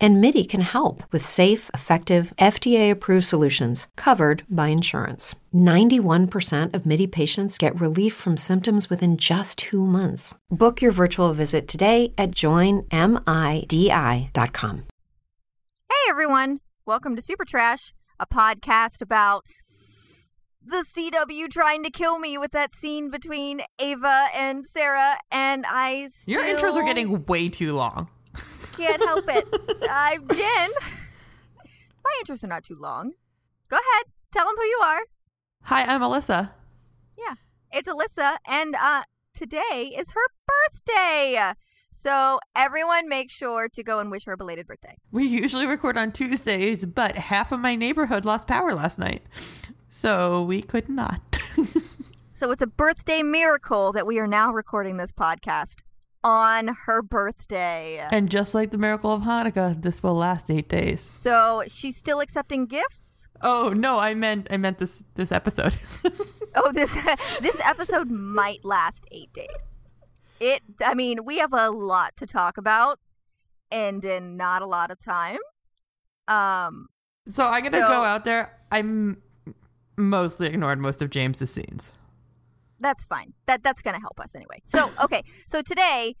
And MIDI can help with safe, effective, FDA approved solutions covered by insurance. 91% of MIDI patients get relief from symptoms within just two months. Book your virtual visit today at joinmidi.com. Hey everyone, welcome to Super Trash, a podcast about the CW trying to kill me with that scene between Ava and Sara, and I. Your intros are getting way too long. Can't help it. I'm Jen. My intros are not too long. Go ahead, tell them who you are. Hi, I'm Alyssa. Yeah, it's Alyssa, and uh, today is her birthday. So everyone, make sure to go and wish her a belated birthday. We usually record on Tuesdays, but half of my neighborhood lost power last night. So we could not. So it's a birthday miracle that we are now recording this podcast on her birthday. and just like the miracle of Hanukkah, this will last eight days. So she's still accepting gifts. Oh no, I meant I meant this this episode. Oh, this this episode might last eight days. It. I mean, we have a lot to talk about, and in not a lot of time. Um. so I'm gonna So- go out there. I'm mostly ignored most of James's scenes. That's fine. That that's gonna help us anyway. So okay, so today,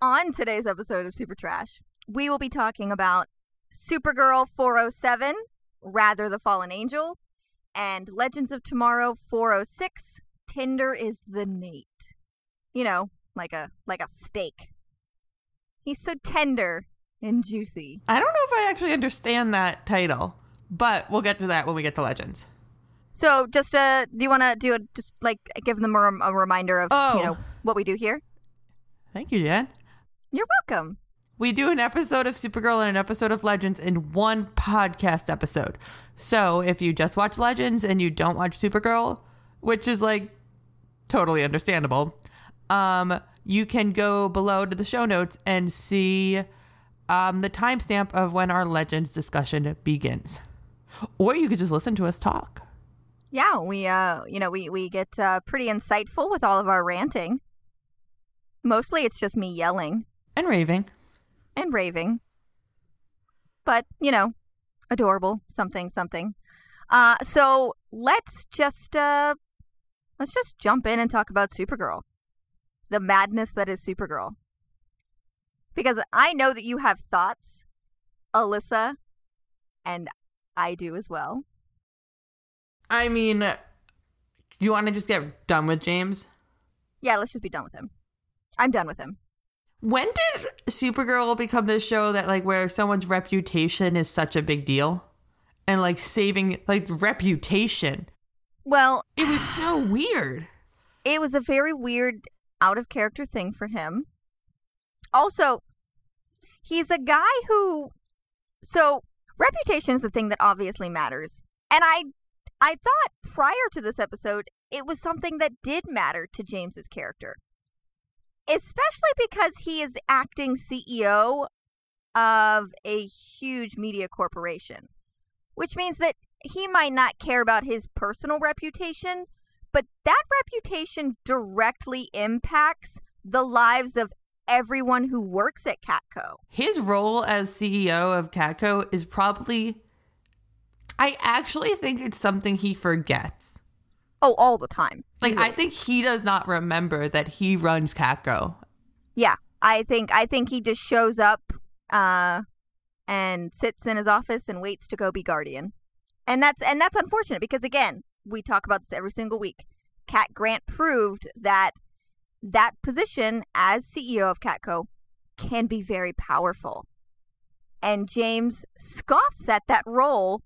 on today's episode of Super Trash, we will be talking about Supergirl 407, Rather the Fallen Angel, and Legends of Tomorrow 406. Tender is the Nate. You know, like a like a steak. He's so tender and juicy. I don't know if I actually understand that title, but we'll get to that when we get to Legends. So, just uh, do you want to do a just like give them a, rem- a reminder of Oh. you know what we do here? Thank you, Jen. You're welcome. We do an episode of Supergirl and an episode of Legends in one podcast episode. So if you just watch Legends and you don't watch Supergirl, which is like totally understandable, um, you can go below to the show notes and see um, the timestamp of when our Legends discussion begins. Or you could just listen to us talk. Yeah, we uh, you know, we we get uh, pretty insightful with all of our ranting. Mostly, it's just me yelling And raving. and raving, but you know, adorable something something. Uh, so let's just uh, let's just jump in and talk about Supergirl, the madness that is Supergirl. Because I know that you have thoughts, Alyssa, and I do as well. I mean, you want to just get done with James? Yeah, let's just be done with him. I'm done with him. When did Supergirl become this show that like where someone's reputation is such a big deal? And like saving like reputation. Well, It was so weird. it was a very weird out of character thing for him. Also, he's a guy who so reputation is the thing that obviously matters. And I I thought prior to this episode it was something that did matter to James's character. Especially because he is acting CEO of a huge media corporation, which means that he might not care about his personal reputation, but that reputation directly impacts the lives of everyone who works at Catco. His role as CEO of Catco is probably I actually think it's something he forgets. Oh, all the time. Like I think he does not remember that he runs Catco. yeah, I think I think he just shows up uh and sits in his office and waits to go be guardian. And that's and that's unfortunate because again, we talk about this every single week. Cat Grant proved that that position as CEO of Catco can be very powerful. And James scoffs at that role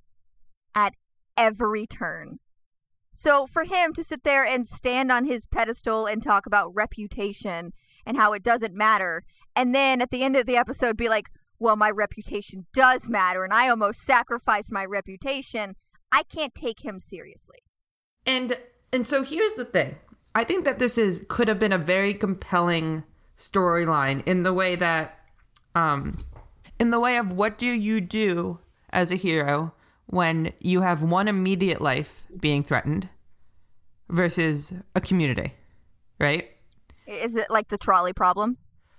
at every turn. So for him to sit there and stand on his pedestal and talk about reputation and how it doesn't matter, and then at the end of the episode be like, well, my reputation does matter, and I almost sacrificed my reputation, I can't take him seriously. And and so here's the thing. I think that this is could have been a very compelling storyline in the way that um in the way of what do you do as a hero when you have one immediate life being threatened versus a community, right? Is it like the trolley problem?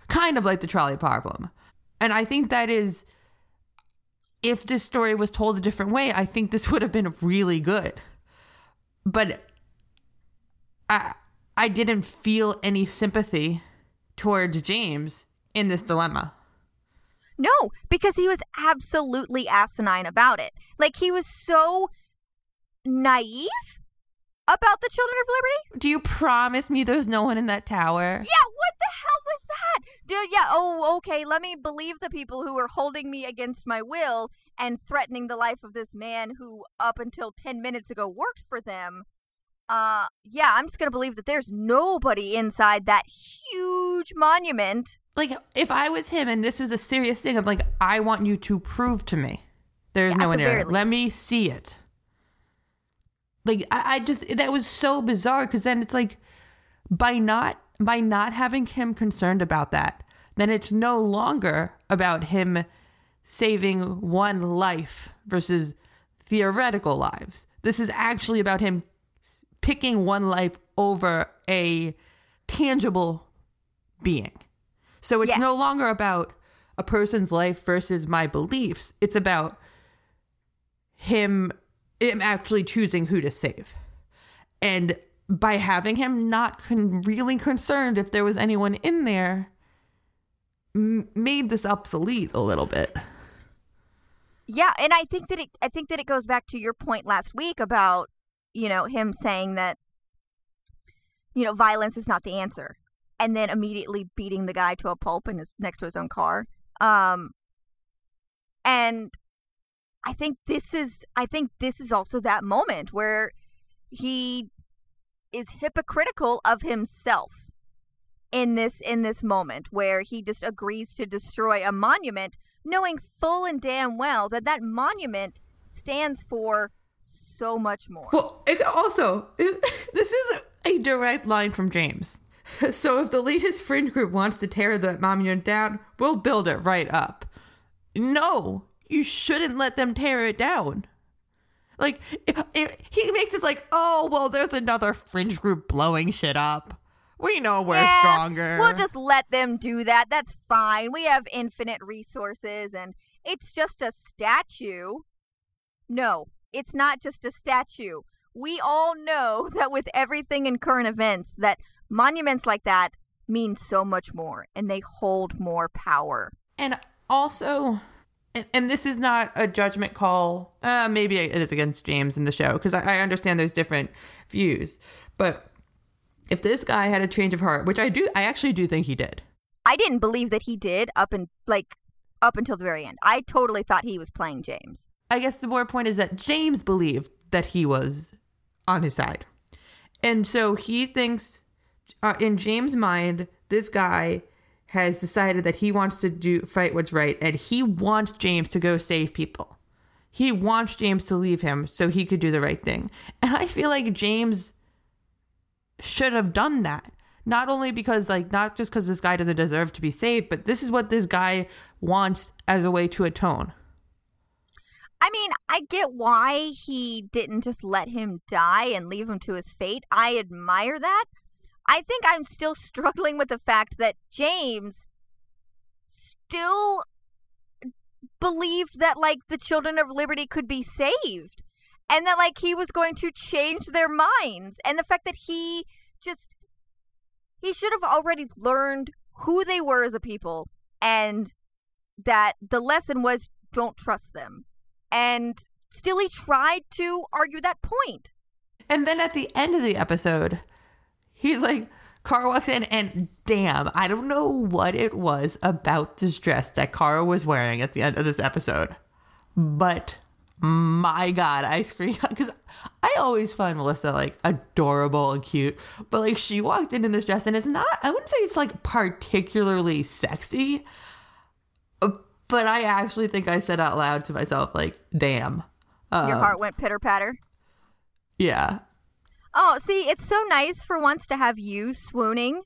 Kind of like the trolley problem. And I think that is, if this story was told a different way, I think this would have been really good. But I, I didn't feel any sympathy towards James in this dilemma. No, because he was absolutely asinine about it. Like he was so naive about the Children of Liberty. Do you promise me there's no one in that tower? Yeah, what the hell was that? Dude, yeah, oh, okay, let me believe the people who are holding me against my will and threatening the life of this man who up until 10 minutes ago worked for them. Uh, yeah, I'm just going to believe that there's nobody inside that huge monument. Like, if I was him and this was a serious thing, I'm like, I want you to prove to me there's Yeah, no one the there. Let me see it. Like, I, I just, that was so bizarre because then it's like, by not by not having him concerned about that, then it's no longer about him saving one life versus theoretical lives. This is actually about him picking one life over a tangible being. So it's Yes. no longer about a person's life versus my beliefs. It's about him him actually choosing who to save. And by having him not con- really concerned if there was anyone in there m- made this obsolete a little bit. Yeah, and I think that it I think that it goes back to your point last week about, you know, him saying that you know, violence is not the answer. And then immediately beating the guy to a pulp in his next to his own car. Um and I think this is I think this is also that moment where he is hypocritical of himself in this in this moment where he just agrees to destroy a monument knowing full and damn well that that monument stands for so much more. Well, it also this is a direct line from James. So if the latest fringe group wants to tear the monument down, we'll build it right up. No, you shouldn't let them tear it down. Like if, if, he makes it like, oh well, there's another fringe group blowing shit up. We know we're Yeah, stronger. We'll just let them do that. That's fine. We have infinite resources and it's just a statue. No, it's not just a statue. We all know that with everything in current events that monuments like that mean so much more and they hold more power. And also, and, and this is not a judgment call. Uh, maybe it is against James in the show because I, I understand there's different views. But if this guy had a change of heart, which I do, I actually do think he did. I didn't believe that he did up and like up until the very end. I totally thought he was playing James. I guess the more point is that James believed that he was on his side. And so he thinks, uh, in James' mind, this guy has decided that he wants to do fight what's right, and he wants James to go save people. He wants James to leave him so he could do the right thing. And I feel like James should have done that. Not only because, like, not just because this guy doesn't deserve to be saved, but this is what this guy wants as a way to atone. I mean, I get why he didn't just let him die and leave him to his fate. I admire that. I think I'm still struggling with the fact that James still believed that like the children of liberty could be saved and that like he was going to change their minds and the fact that he just he should have already learned who they were as a people and that the lesson was don't trust them. And still he tried to argue that point. And then at the end of the episode, he's like, Kara walks in, and damn, I don't know what it was about this dress that Kara was wearing at the end of this episode. But my God, I screamed because I always find Melissa like adorable and cute. But like, she walked in in this dress, and it's not, I wouldn't say it's like particularly sexy. But I actually think I said out loud to myself, like, damn. your Uh, heart went pitter patter Yeah. Oh, see, it's so nice for once to have you swooning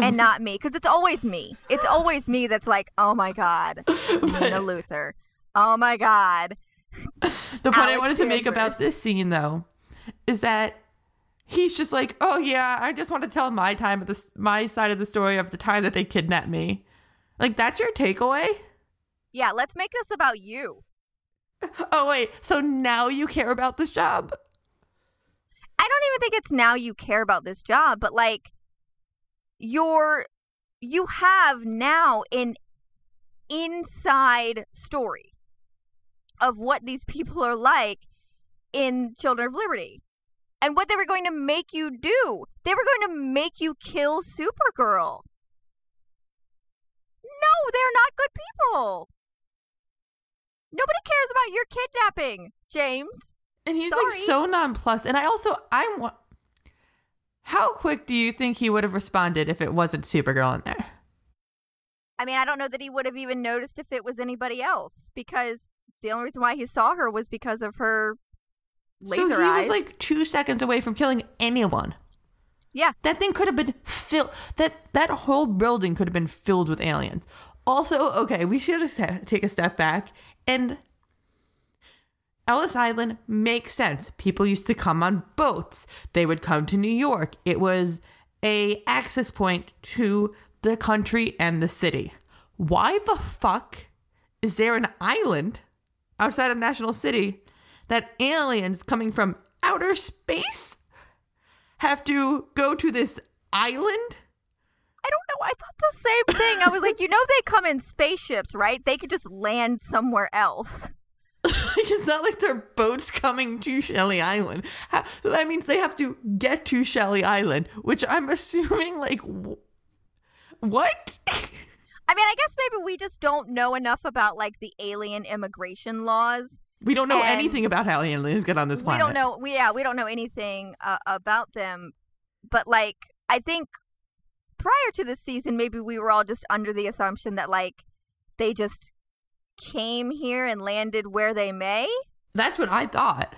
and not me, because it's always me. It's always me that's like, oh my god, Lena Luthor. Oh my god. The point I Alex wanted to make about this scene, though, is that he's just like, "Oh yeah, I just want to tell my time of the my side of the story of the time that they kidnapped me." Like that's your takeaway? Yeah, let's make this about you. Oh wait, so now you care about this job? I don't even think it's now you care about this job, but like you're you have now an inside story of what these people are like in Children of Liberty. And what they were going to make you do. They were going to make you kill Supergirl. No, they're not good people. Nobody cares about your kidnapping, James. And he's Sorry. like so nonplussed. And I also I want. How quick do you think he would have responded if it wasn't Supergirl in there? I mean, I don't know that he would have even noticed if it was anybody else because the only reason why he saw her was because of her laser eyes. so he eyes. was like two seconds away from killing anyone. yeah, That thing could have been filled. That that whole building could have been filled with aliens. Also, okay, we should have take a step back and Ellis Island makes sense. People used to come on boats. They would come to New York. It was a access point to the country and the city. Why the fuck is there an island outside of National City that aliens coming from outer space have to go to this island? I don't know. I thought the same thing. I was like, you know, they come in spaceships, right? They could just land somewhere else. it's not like they're boats coming to Shelley Island. Ha- So that means they have to get to Shelley Island, which I'm assuming, like, wh- what? I mean, I guess maybe we just don't know enough about like the alien immigration laws. we don't know anything about how aliens get on this planet. We don't know. We yeah, we don't know anything uh, about them. But like, I think prior to this season, maybe we were all just under the assumption that like they just came here and landed where they may, That's what I thought.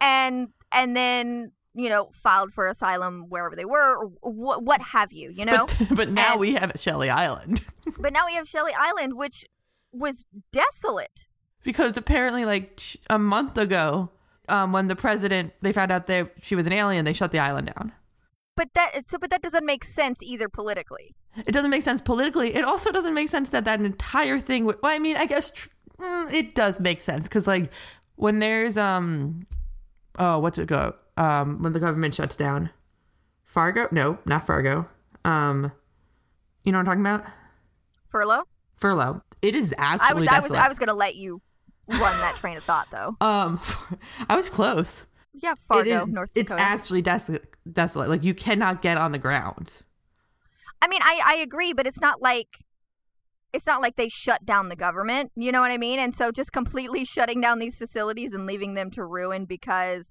and and then you know filed for asylum wherever they were, or what what have you, you know. But, but now And- we have Shelley Island. but now we have Shelley Island, which was desolate. because apparently, like, a month ago, um, when the president, they found out that she was an alien, they shut the island down. But that so, but that doesn't make sense either politically. It doesn't make sense politically. It also doesn't make sense that that entire thing. Would, well, I mean, I guess tr- mm, it does make sense because, like, when there's um, oh, what's it go? Um, when the government shuts down, Fargo? No, not Fargo. Um, you know what I'm talking about? Furlough. Furlough. It is I absolutely was I was. I was gonna let you run that train of thought though. um, I was close. Yeah, Fargo, it is, North it's actually desolate. Desolate. Like you cannot get on the ground. I mean, I I agree, but it's not like it's not like they shut down the government. You know what I mean? And so just completely shutting down these facilities and leaving them to ruin because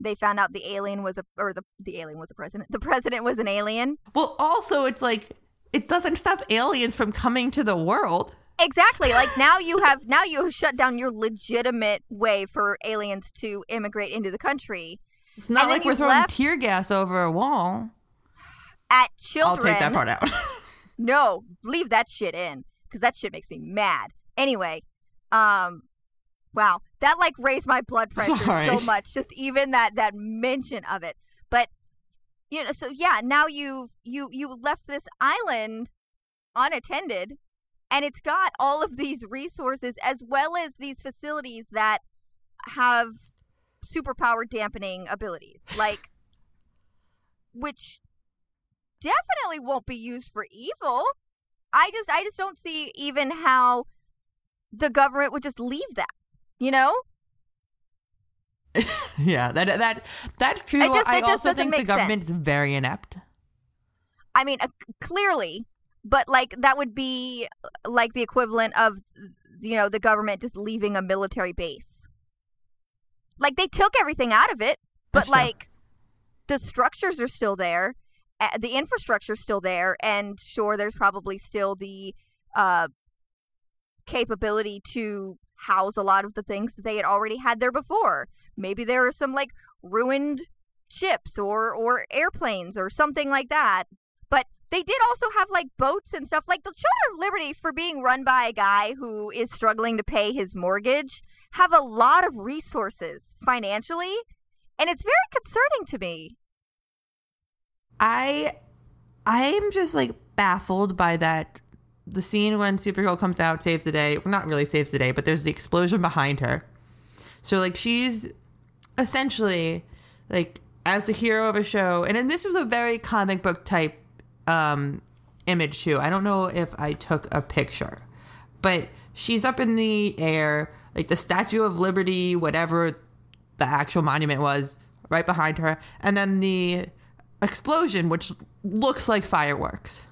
they found out the alien was a or the the alien was a president. The president was an alien. Well, also, it's like it doesn't stop aliens from coming to the world. Exactly. Like now you have now you have shut down your legitimate way for aliens to immigrate into the country. It's not And like we're throwing tear gas over a wall. At children, I'll take that part out. No, leave that shit in because that shit makes me mad. Anyway, um, wow, that like raised my blood pressure Sorry. so much. Just even that that mention of it. But you know, so yeah, now you've you you left this island unattended, and it's got all of these resources as well as these facilities that have superpower dampening abilities, like which definitely won't be used for evil. I just I just don't see even how the government would just leave that. You know? yeah, that that that's true. Just- I also think the government is very inept. I mean, uh, clearly, but like that would be like the equivalent of you know the government just leaving a military base. Like they took everything out of it, but That's true. like the structures are still there, the infrastructure's still there, and sure, there's probably still the uh, capability to house a lot of the things that they had already had there before. Maybe there are some like ruined ships or or airplanes or something like that. They did also have like boats and stuff. Like the Children of Liberty, for being run by a guy who is struggling to pay his mortgage, have a lot of resources financially, and it's very concerning to me. I I'm just like baffled by that the scene when Supergirl comes out, saves the day. Well, not really saves the day, but there's the explosion behind her. So like she's essentially like as the hero of a show, and then this was a very comic book type um, image too. I don't know if I took a picture, but she's up in the air, like the Statue of Liberty, whatever the actual monument was, right behind her, and then the explosion, which looks like fireworks.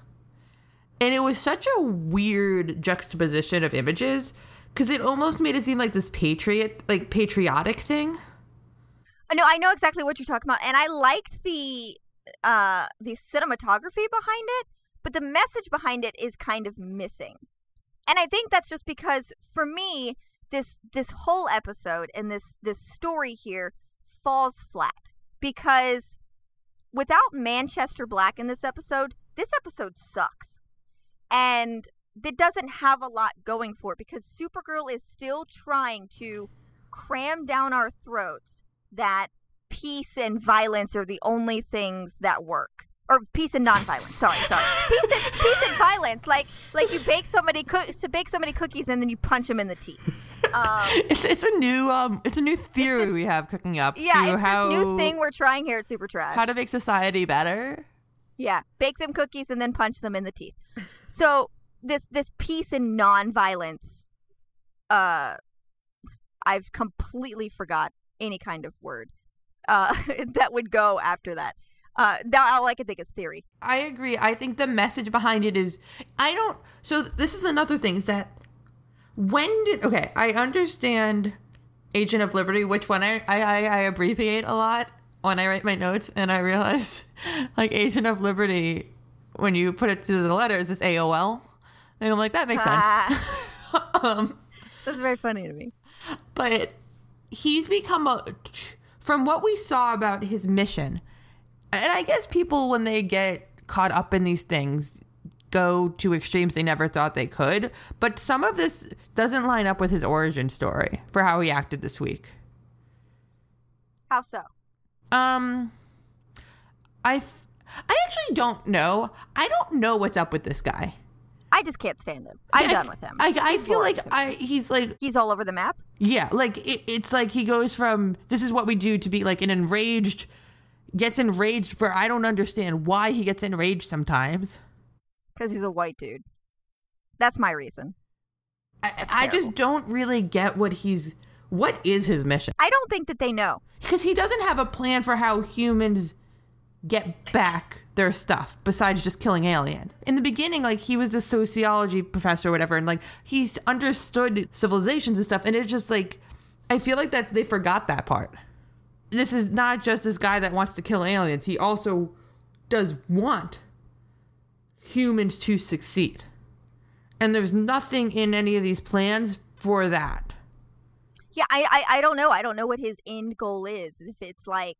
And it was such a weird juxtaposition of images because it almost made it seem like this patriot, like patriotic thing. No, I know exactly what you're talking about, and I liked the uh the cinematography behind it, but the message behind it is kind of missing. And I think that's just because for me, this this whole episode and this this story here falls flat because without Manchester Black in this episode, this episode sucks. And it doesn't have a lot going for it because Supergirl is still trying to cram down our throats that peace and violence are the only things that work. Or peace and non-violence. Sorry, sorry. Peace and peace and violence. Like like you bake somebody co- to bake somebody cookies and then you punch them in the teeth. Um, It's it's a new um it's a new theory we have cooking up. yeah, it's how, this new thing we're trying here at Super Trash. how to make society better. Yeah, bake them cookies and then punch them in the teeth. So this this peace and non-violence, uh, I've completely forgot any kind of word uh, that would go after that. Uh, now all I can think is theory. I agree. I think the message behind it is I don't so this is another thing is that when did okay, I understand Agent of Liberty, which one I I, I, abbreviate a lot when I write my notes and I realized like Agent of Liberty when you put it to the letters is AOL. And I'm like, that makes sense. um That's very funny to me. but he's become a from what we saw about his mission and i guess people when they get caught up in these things go to extremes they never thought they could but some of this doesn't line up with his origin story for how he acted this week. How so? um i f- i actually don't know. I don't know what's up with this guy I just can't stand him. I'm done with him. i, I feel like i he's like he's all over the map. Yeah, like it, it's like he goes from this is what we do to be like an enraged, gets enraged for I don't understand why he gets enraged sometimes. Because he's a white dude. That's my reason. I, I just don't really get what he's what is his mission I don't think that they know. because he doesn't have a plan for how humans get back their stuff besides just killing aliens. In the beginning, like he was a sociology professor or whatever, and like he's understood civilizations and stuff, and it's just like I feel like that they forgot that part. This is not just this guy that wants to kill aliens. He also does want humans to succeed. And there's nothing in any of these plans for that. Yeah, I, I I don't know. I don't know what his end goal is. If it's like,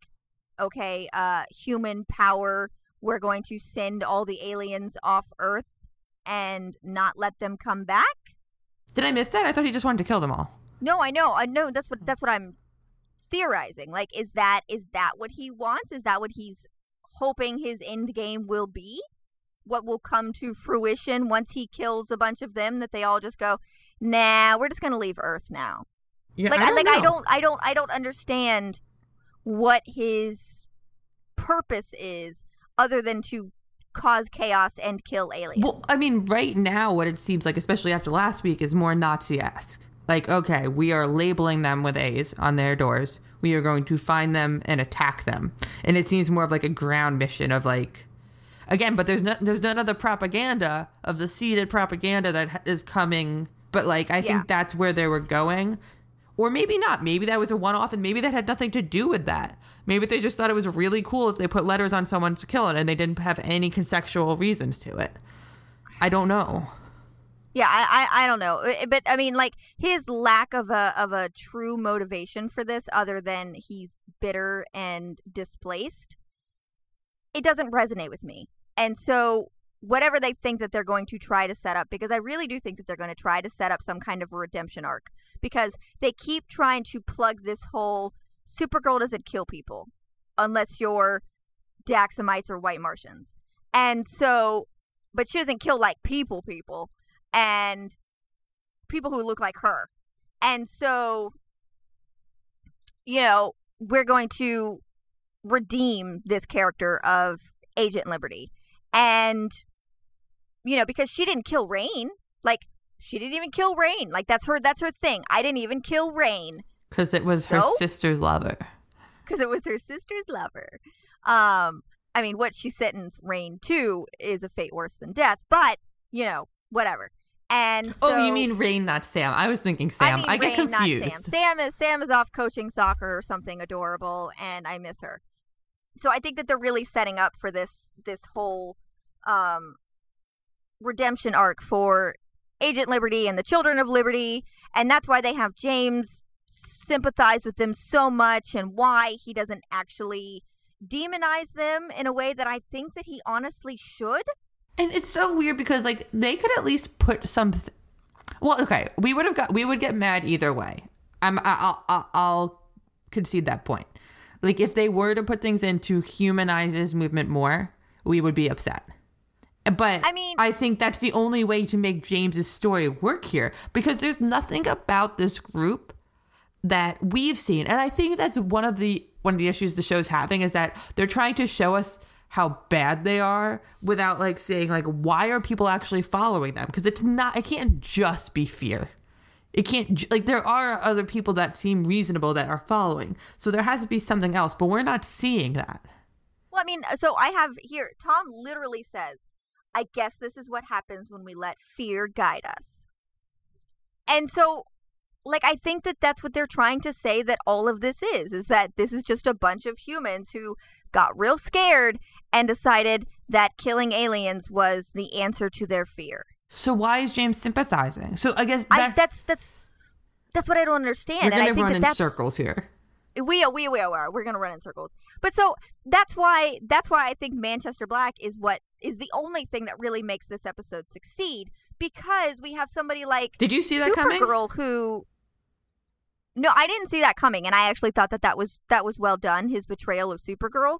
okay, uh, human power, we're going to send all the aliens off Earth and not let them come back. Did I miss that? I thought he just wanted to kill them all. No, I know. I know. That's what that's what I'm theorizing. Like, is that is that what he wants? Is that what he's hoping his end game will be? What will come to fruition once he kills a bunch of them? That they all just go, nah, we're just gonna leave Earth now. Yeah, like I, like I don't I don't I don't understand what his purpose is other than to cause chaos and kill aliens. Well, I mean, right now, what it seems like, especially after last week, is more Nazi-esque. Like, okay, we are labeling them with A's on their doors. We are going to find them and attack them, and it seems more of like a ground mission of like, again. But there's no, there's none of the propaganda of the seeded propaganda that is coming. But like, I Yeah. think that's where they were going, or maybe not. Maybe that was a one-off, and maybe that had nothing to do with that. Maybe they just thought it was really cool if they put letters on someone to kill it, and they didn't have any contextual reasons to it. I don't know. Yeah, I, I I don't know, but I mean, like his lack of a of a true motivation for this, other than he's bitter and displaced, it doesn't resonate with me. And so, whatever they think that they're going to try to set up, because I really do think that they're going to try to set up some kind of redemption arc, because they keep trying to plug this whole Supergirl doesn't kill people unless you're Daxamites or White Martians, and so, but she doesn't kill like people, people and people who look like her. And so, you know, we're going to redeem this character of Agent Liberty. And, you know, because she didn't kill Reign. Like, she didn't even kill Reign. Like, that's her, that's her thing. I didn't even kill Reign. Because it was her sister's lover. because it was her sister's lover. Um, I mean, what she sentenced Reign to is a fate worse than death, but you know, whatever. And oh, you mean Reign, not Sam? I was thinking Sam. I, mean, get Reign, not confused. Sam. Sam is Sam is off coaching soccer or something adorable, and I miss her. So I think that they're really setting up for this this whole um, redemption arc for Agent Liberty and the Children of Liberty, and that's why they have James sympathize with them so much, and why he doesn't actually demonize them in a way that I think that he honestly should. And it's so weird because like they could at least put some. Th- well, okay, we would have got we would get mad either way. I'm I'll, I'll I'll concede that point. Like if they were to put things in to humanize this movement more, we would be upset. But I mean- I think that's the only way to make James's story work here because there's nothing about this group that we've seen. And i think that's one of the one of the issues the show's having is that they're trying to show us how bad they are without like saying like why are people actually following them? Because it's not it can't just be fear. It can't like there are other people that seem reasonable that are following. So there has to be something else but we're not seeing that. Well, I mean, so I have here, Tom literally says, I guess this is what happens when we let fear guide us. And so, like, I think that that's what they're trying to say that all of this is, is that this is just a bunch of humans who got real scared and decided that killing aliens was the answer to their fear. so why is james sympathizing so i guess I, that's, that's, that's, that's what I don't understand. we're and I gonna think run that in circles here we we we are we're gonna run in circles but so that's why that's why i think manchester black is what is the only thing that really makes this episode succeed because we have somebody like did you see that coming supergirl who no i didn't see that coming and i actually thought that that was that was well done his betrayal of supergirl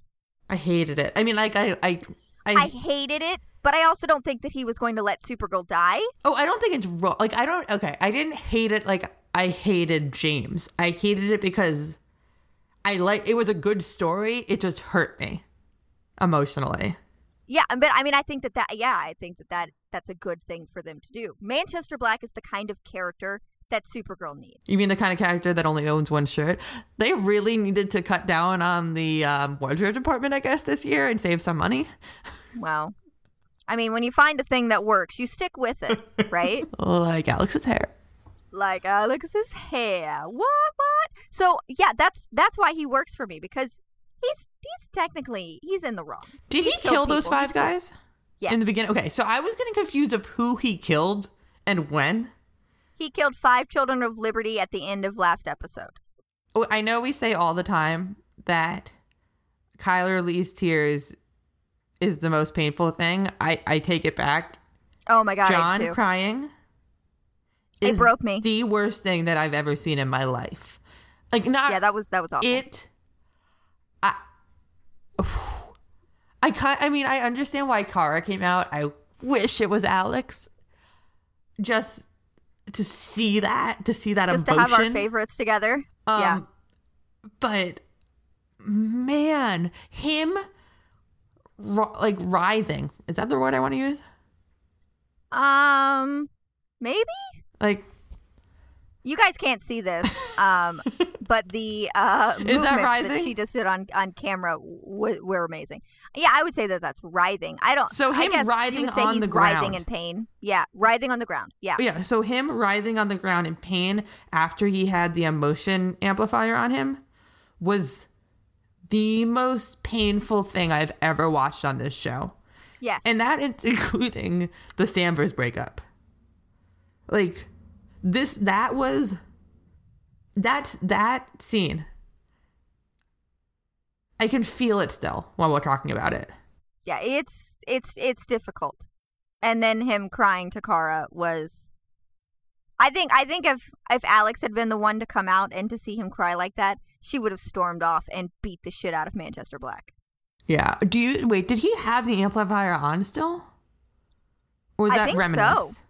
i hated it i mean like i i i, i hated it but i also don't think that he was going to let supergirl die Oh, I don't think it's wrong. Like, I don't. Okay, I didn't hate it. Like, I hated James. I hated it because I like. It was a good story. It just hurt me emotionally. Yeah, but I mean, I think that that yeah, I think that that that's a good thing for them to do. Manchester Black is the kind of character that Supergirl needs. You mean the kind of character that only owns one shirt? They really needed to cut down on the um, wardrobe department, I guess, this year and save some money. Well, I mean, when you find a thing that works, you stick with it, right? Like Alex's hair. Like uh, Alex's hair. What? What? So yeah, that's that's why he works for me because he's he's technically he's in the wrong. Did he He's kill those people. five guys Yes. in the beginning? Okay, so I was getting confused of who he killed and when. He killed five children of liberty at the end of last episode. Oh, I know we say all the time that Chyler Leigh's tears is the most painful thing. I, I take it back. Oh my god, J'onn crying It broke me. The worst thing that I've ever seen in my life. Like not yeah, that was that was awful. it. I. I can I mean, I understand why Kara came out. I wish it was Alex. Just to see that, to see that Just to have our favorites together. yeah. Um, But man, him like writhing. Is that the word I want to use? Um, maybe Like you guys can't see this. Um, but the uh movements that, writhing? she just did on on camera w- were amazing. Yeah, I would say that that's writhing. I don't. So I him writhing on the writhing in pain. Yeah, writhing on the ground. Yeah. yeah, so him writhing on the ground in pain after he had the emotion amplifier on him was the most painful thing I've ever watched on this show. Yes. And that is including the Sanvers breakup. Like this that was that that scene. I can feel it still while we're talking about it. Yeah, it's it's it's difficult. And then him crying to Kara was I think I think if if Alex had been the one to come out and to see him cry like that, she would have stormed off and beat the shit out of Manchester Black. Yeah. Do you wait? Did he have the amplifier on still, or was I that think remnants? so.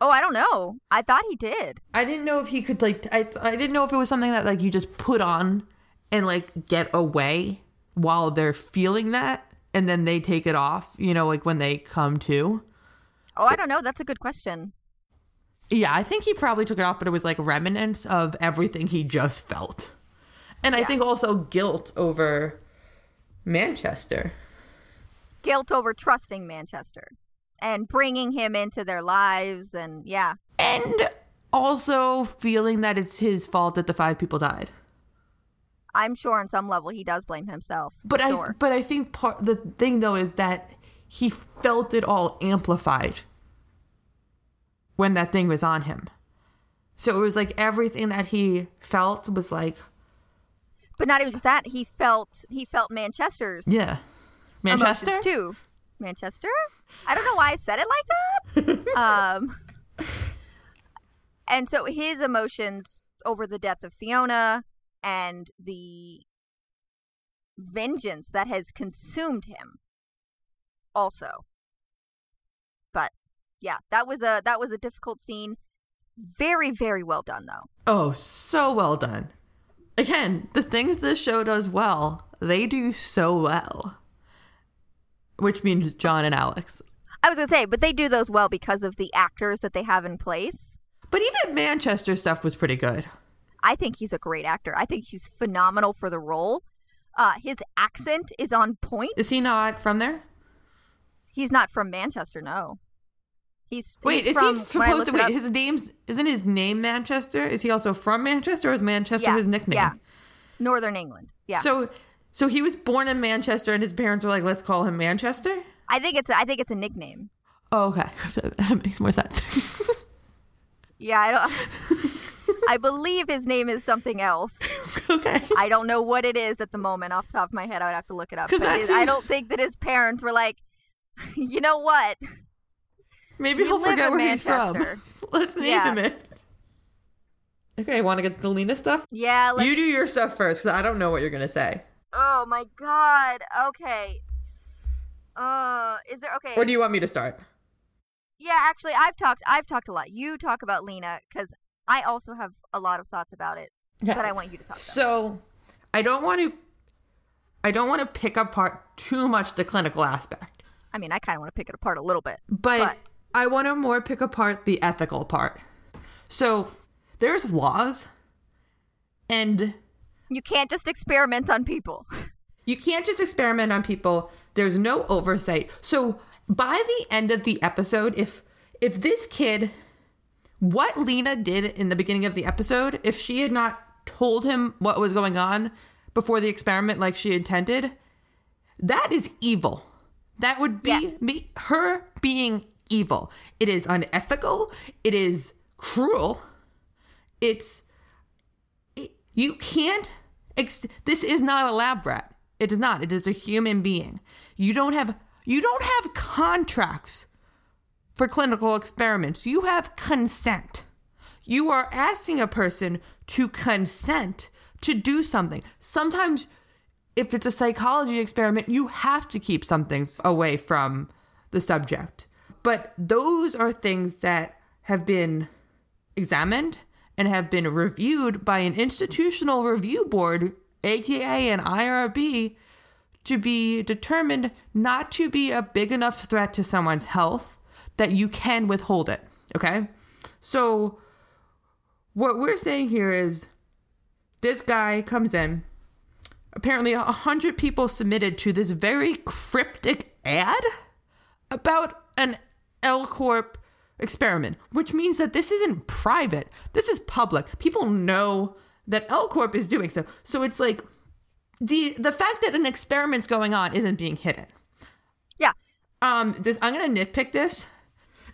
Oh, I don't know. I thought he did. I didn't know if he could like. I I didn't know if it was something that like you just put on and like get away while they're feeling that, and then they take it off. You know, like when they come to. Oh, I don't know. That's a good question. Yeah, I think he probably took it off, but it was like remnants of everything he just felt. And I think also guilt over Manchester. Guilt over trusting Manchester and bringing him into their lives and yeah. And also feeling that it's his fault that the five people died. I'm sure on some level he does blame himself. But sure. I but I think part the thing though is that he felt it all amplified when that thing was on him. So it was like everything that he felt was like, But not even just that, he felt he felt Manchester's yeah. Manchester? too. Manchester? I don't know why I said it like that. um, and so his emotions over the death of Fiona and the vengeance that has consumed him, also. But yeah, that was a that was a difficult scene. Very very well done though. Oh, so well done. Again, the things this show does well, they do so well. Which means J'onn and Alex. I was gonna say, but they do those well because of the actors that they have in place. But even Manchester stuff was pretty good. I think he's a great actor. I think he's phenomenal for the role. Uh, his accent is on point. Is he not from there? He's not from Manchester, no. He's Wait, he's is from, he supposed to wait? up- His name's isn't his name Manchester? Is he also from Manchester, or is Manchester yeah, his nickname? Yeah, Northern England. Yeah, So, so he was born in Manchester, and his parents were like, "Let's call him Manchester." I think it's I think it's a nickname. Oh, okay, that makes more sense. Yeah, I don't. I believe his name is something else. okay. I don't know what it is at the moment off the top of my head. I would have to look it up. But it- I don't think that his parents were like, you know what? Maybe We he'll forget where he's from. Let's name Yeah. him it. Okay, want to get the Lena stuff? Yeah, let's You do your stuff first, because I don't know what you're gonna say. Oh my god. Okay. Uh, is there okay? Or do you want me to start? yeah, actually, I've talked. I've talked a lot. You talk about Lena because I also have a lot of thoughts about it. Yeah. But I want you to talk. About it. So, I don't want to. I don't want to pick apart too much the clinical aspect, I mean, I kind of want to pick it apart a little bit. but, But- I want to more pick apart the ethical part. So, there's laws, and You can't just experiment on people. You can't just experiment on people. There's no oversight. So by the end of the episode, if if this kid what Lena did in the beginning of the episode, if she had not told him what was going on before the experiment like she intended, that is evil. That would be Yes. me her being evil. It is unethical. It is cruel. It's it- you can't ex- this is not a lab rat. It is not. It is a human being. You don't have you don't have contracts for clinical experiments. You have consent. You are asking a person to consent to do something. Sometimes if it's a psychology experiment you have to keep some things away from the subject. But those are things that have been examined and have been reviewed by an institutional review board, aka an IRB, to be determined not to be a big enough threat to someone's health that you can withhold it. Okay? So, what we're saying here is this guy comes in. Apparently, a hundred people submitted to this very cryptic ad about an L Corp experiment, which means that this isn't private. This is public. People know that L Corp is doing so. So it's like the the fact that an experiment's going on isn't being hidden. Yeah. Um, this I'm gonna nitpick this.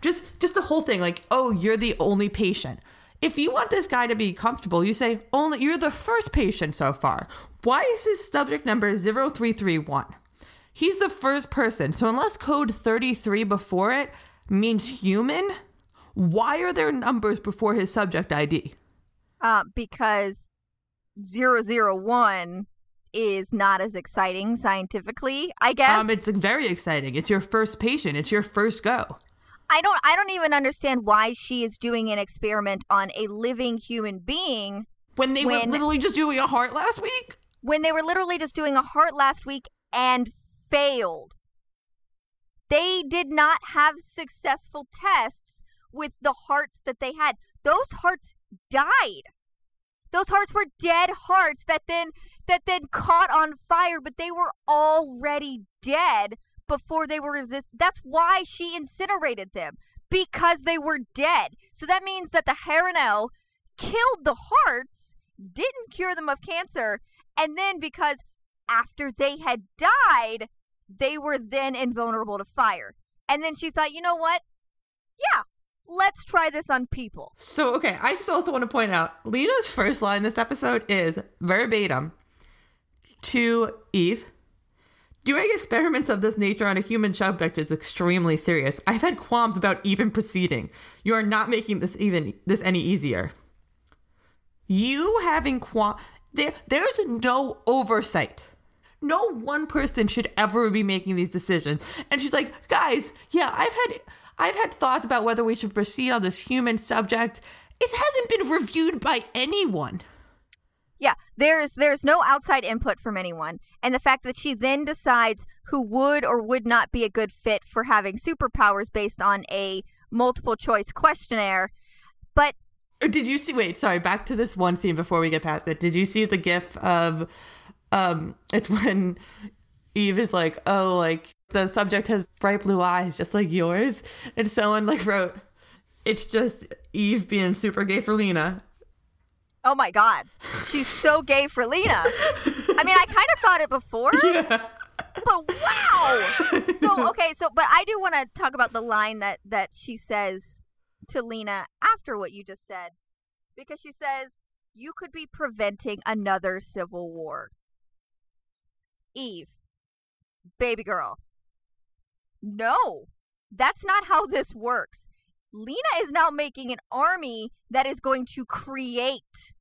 Just just the whole thing, like, oh, you're the only patient. If you want this guy to be comfortable, you say, only you're the first patient so far. Why is his subject number 0331? He's the first person. So unless code 33 before it means human, why are there numbers before his subject ID? Uh, because 001 is not as exciting scientifically, I guess. Um, it's very exciting. It's your first patient. It's your first go. I don't I don't even understand why she is doing an experiment on a living human being When they were literally just doing a heart last week? when they were literally just doing a heart last week and failed. They did not have successful tests with the hearts that they had. Those hearts died. Those hearts were dead hearts that then that then caught on fire, but they were already dead before they were resist. That's why she incinerated them because they were dead. So that means that the Harun-El killed the hearts, didn't cure them of cancer, and then because after they had died, they were then invulnerable to fire. And then she thought, you know what? Yeah, let's try this on people. So, okay, I just also want to point out Lena's first line this episode is verbatim to Eve. Doing experiments of this nature on a human subject is extremely serious. I've had qualms about even proceeding. You are not making this even this any easier. You having qual there there's no oversight. No one person should ever be making these decisions. And she's like, guys, yeah, I've had I've had thoughts about whether we should proceed on this human subject. It hasn't been reviewed by anyone. Yeah, there's there's no outside input from anyone, and the fact that she then decides who would or would not be a good fit for having superpowers based on a multiple choice questionnaire. But Did you see? Wait, sorry. Back to this one scene before we get past it. Did you see the gif of? Um, it's when Eve is like, "Oh, like the subject has bright blue eyes, just like yours," and someone like wrote, "It's just Eve being super gay for Lena." oh my god, she's so gay for Lena. I mean, I kind of thought it before, Yeah. but wow. So okay, so but I do want to talk about the line that that she says to Lena after what you just said, because she says you could be preventing another civil war. Eve, baby girl. No, that's not how this works. Lena is now making an army that is going to create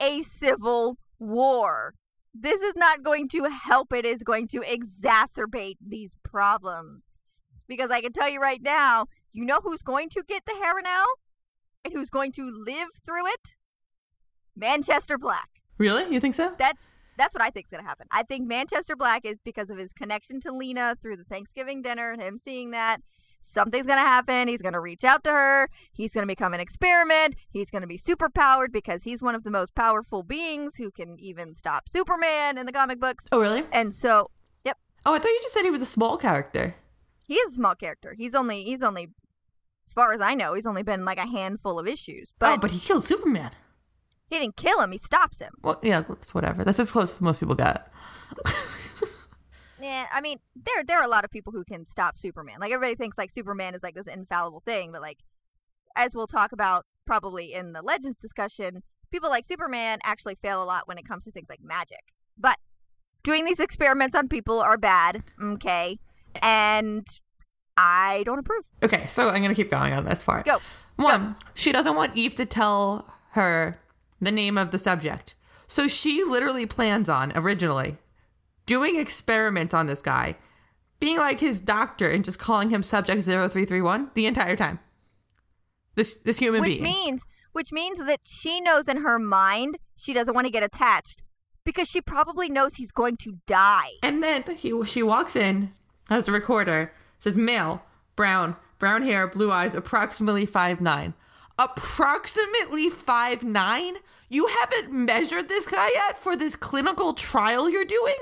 a civil war. This is not going to help, it is going to exacerbate these problems. Because I can tell you right now, you know who's going to get the Harun-El and who's going to live through it? Manchester Black. Really? You think so? That's that's what I think is going to happen. I think Manchester Black is because of his connection to Lena through the Thanksgiving dinner and him seeing that something's going to happen. He's going to reach out to her. He's going to become an experiment. He's going to be super powered because he's one of the most powerful beings who can even stop Superman in the comic books. Oh, really? And so, yep, Oh, I thought you just said he was a small character. he is a small character. He's only he's only as far as I know, he's only been like a handful of issues. Oh, but, oh, but he killed Superman. He didn't kill him. He stops him. Well, yeah, it's whatever. That's as close as most people got. Yeah, I mean, there there are a lot of people who can stop Superman. Like everybody thinks like Superman is like this infallible thing, but like as we'll talk about probably in the Legends discussion, people like Superman actually fail a lot when it comes to things like magic. But doing these experiments on people are bad, okay? And I don't approve. Okay, so I'm gonna keep going on this part. Go. One, she doesn't want Eve to tell her the name of the subject. So she literally plans on originally doing experiments on this guy, being like his doctor and just calling him subject 0331 the entire time. This this human Which being. means which means that she knows in her mind she doesn't want to get attached because she probably knows he's going to die. and then he she walks in, as the recorder, says male, brown, brown hair, blue eyes, approximately five nine. Approximately five nine? You haven't measured this guy yet for this clinical trial you're doing?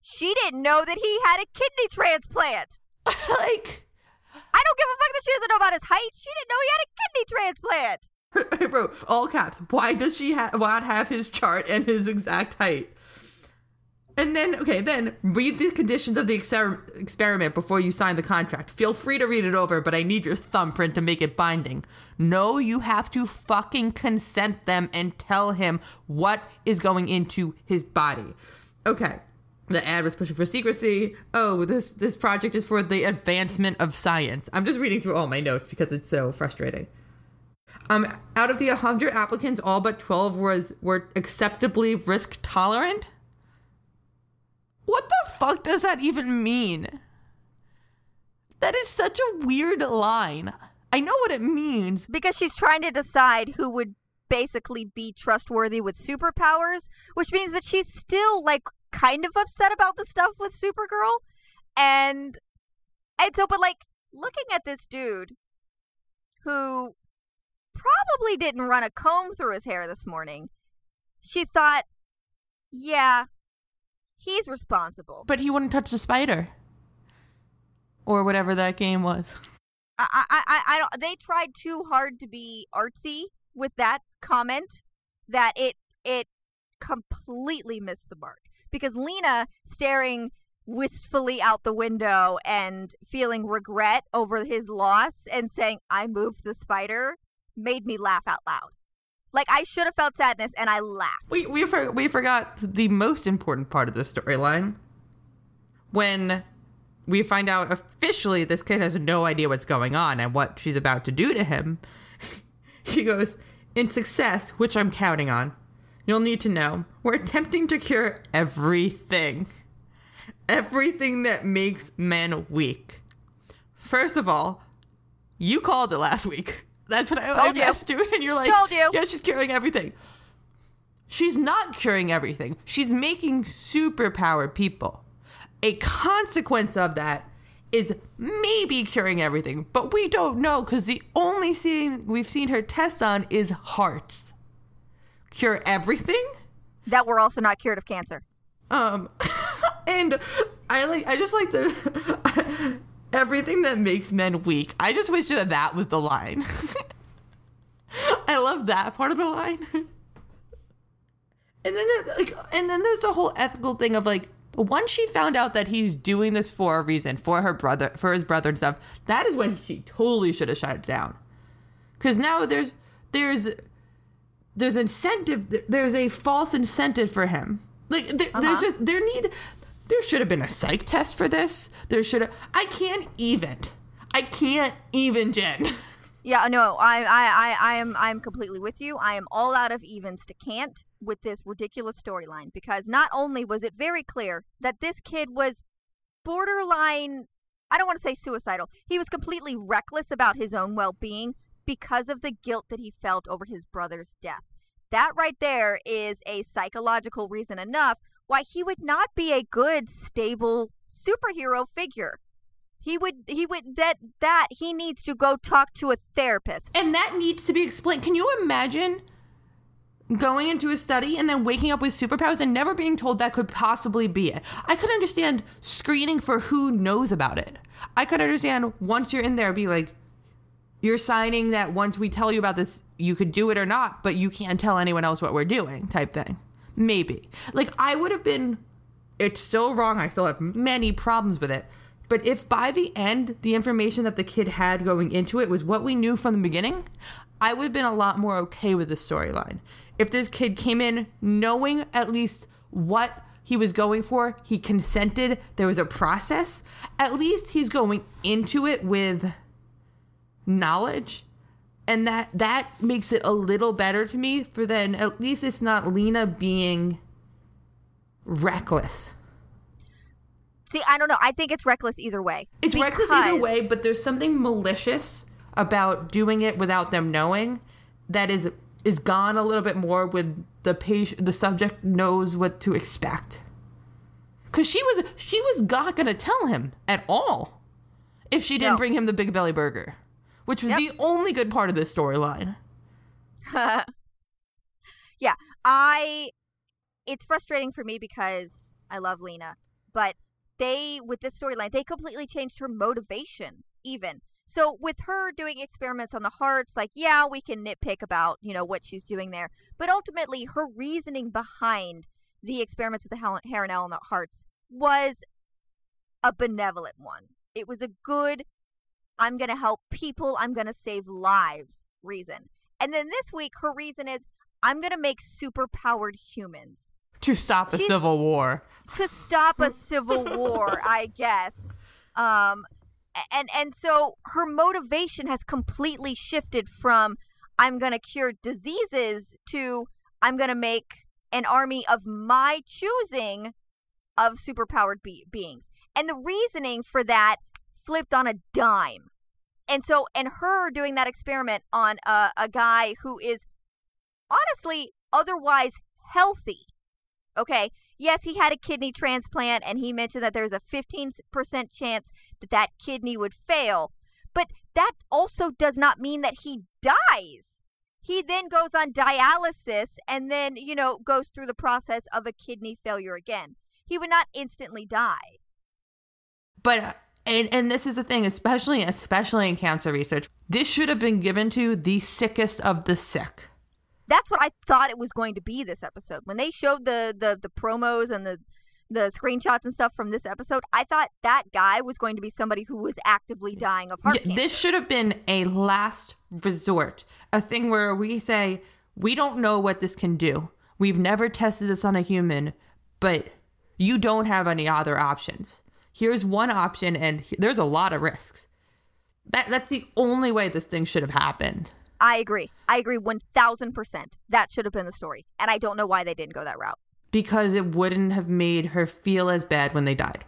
She didn't know that he had a kidney transplant. like I don't give a fuck that she doesn't know about his height. She didn't know he had a kidney transplant. Bro, all caps. Why does she ha- not have his chart and his exact height? And then, okay, then read the conditions of the exper- experiment before you sign the contract. Feel free to read it over, but I need your thumbprint to make it binding. No, you have to fucking consent them and tell him what is going into his body. Okay. The ad was pushing for secrecy. Oh, this this project is for the advancement of science. I'm just reading through all my notes because it's so frustrating. Um, out of the 100 applicants, all but 12 was were acceptably risk tolerant. What the fuck does that even mean? That is such a weird line. I know what it means. Because she's trying to decide who would basically be trustworthy with superpowers, which means that she's still like kind of upset about the stuff with Supergirl. And and so but like looking at this dude who probably didn't run a comb through his hair this morning, she thought, yeah, he's responsible. But he wouldn't touch the spider. Or whatever that game was. I, I, I, I don't. They tried too hard to be artsy with that comment that it it completely missed the mark because Lena staring wistfully out the window and feeling regret over his loss and saying I moved the spider made me laugh out loud. Like I should have felt sadness and I laughed. We we for, we forgot the most important part of the storyline when we find out officially this kid has no idea what's going on and what she's about to do to him. she goes, "In success, which I'm counting on, you'll need to know we're attempting to cure everything, everything that makes men weak. First of all, you called it last week." That's what I, I Told you. asked you, and you're like, Told you. "Yeah, she's curing everything." She's not curing everything. She's making superpower people. A consequence of that is maybe curing everything, but we don't know because the only thing we've seen her test on is hearts. Cure everything? That we're also not cured of cancer. Um, and I like, I just like to, everything that makes men weak. I just wish that that was the line. I love that part of the line. And then, like, and then there's the whole ethical thing of like, once she found out that he's doing this for a reason, for her brother, for his brother and stuff, that is when she totally should have shut it down. Because now there's, there's, there's incentive. There's a false incentive for him. Like there, there's uh-huh. just there need there should have been a psych test for this. There should have. I can't even. I can't even, Jen. Yeah, no, I, I, I, I am, I am completely with you. I am all out of evens to can't with this ridiculous storyline because not only was it very clear that this kid was borderline, I don't want to say suicidal. He was completely reckless about his own well-being because of the guilt that he felt over his brother's death. That right there is a psychological reason enough why he would not be a good, stable superhero figure. He would he would that that he needs to go talk to a therapist. And that needs to be explained. Can you imagine going into a study and then waking up with superpowers and never being told that could possibly be it? I could understand screening for who knows about it. I could understand once you're in there, be like, you're signing that once we tell you about this, you could do it or not, but you can't tell anyone else what we're doing, type thing. Maybe. Like, I would have been, it's still wrong. I still have many problems with it. But if by the end, the information that the kid had going into it was what we knew from the beginning, I would have been a lot more okay with the storyline. If this kid came in knowing at least what he was going for, he consented, there was a process, at least he's going into it with knowledge and that that makes it a little better to me for then at least it's not lena being reckless See, I don't know. I think it's reckless either way. it's reckless either way but there's something malicious about doing it without them knowing that is is gone a little bit more when the patient the subject knows what to expect because she was she was not going to tell him at all if she didn't No. bring him the big belly burger which was Yep. the only good part of this storyline yeah, I. It's frustrating for me because I love Lena, but they with this storyline they completely changed her motivation. Even so, with her doing experiments on the hearts, like yeah, we can nitpick about you know what she's doing there, but ultimately her reasoning behind the experiments with the Helen, Heron Eleanor hearts was a benevolent one. It was a good, I'm going to help people, I'm going to save lives reason. And then this week, her reason is, I'm going to make super powered humans. To stop a She's- civil war. To stop a civil war, I guess. Um, and and so her motivation has completely shifted from I'm going to cure diseases to I'm going to make an army of my choosing of superpowered be- beings. And the reasoning for that flipped on a dime. And so, and her doing that experiment on a, a guy who is honestly otherwise healthy. Okay. Yes, he had a kidney transplant, and he mentioned that there's a 15% chance that that kidney would fail. But that also does not mean that he dies. He then goes on dialysis and then, you know, goes through the process of a kidney failure again. He would not instantly die. But and and this is the thing, especially especially in cancer research, this should have been given to the sickest of the sick. That's what I thought it was going to be this episode. When they showed the the, the promos and the the screenshots and stuff from this episode, I thought that guy was going to be somebody who was actively dying of heart Yeah, cancer. this should have been a last resort, a thing where we say we don't know what this can do. We've never tested this on a human, but you don't have any other options. Here's one option, and he- there's a lot of risks. That that's the only way this thing should have happened. I agree. I agree 1000%. That should have been the story. And I don't know why they didn't go that route. because it wouldn't have made her feel as bad when they died.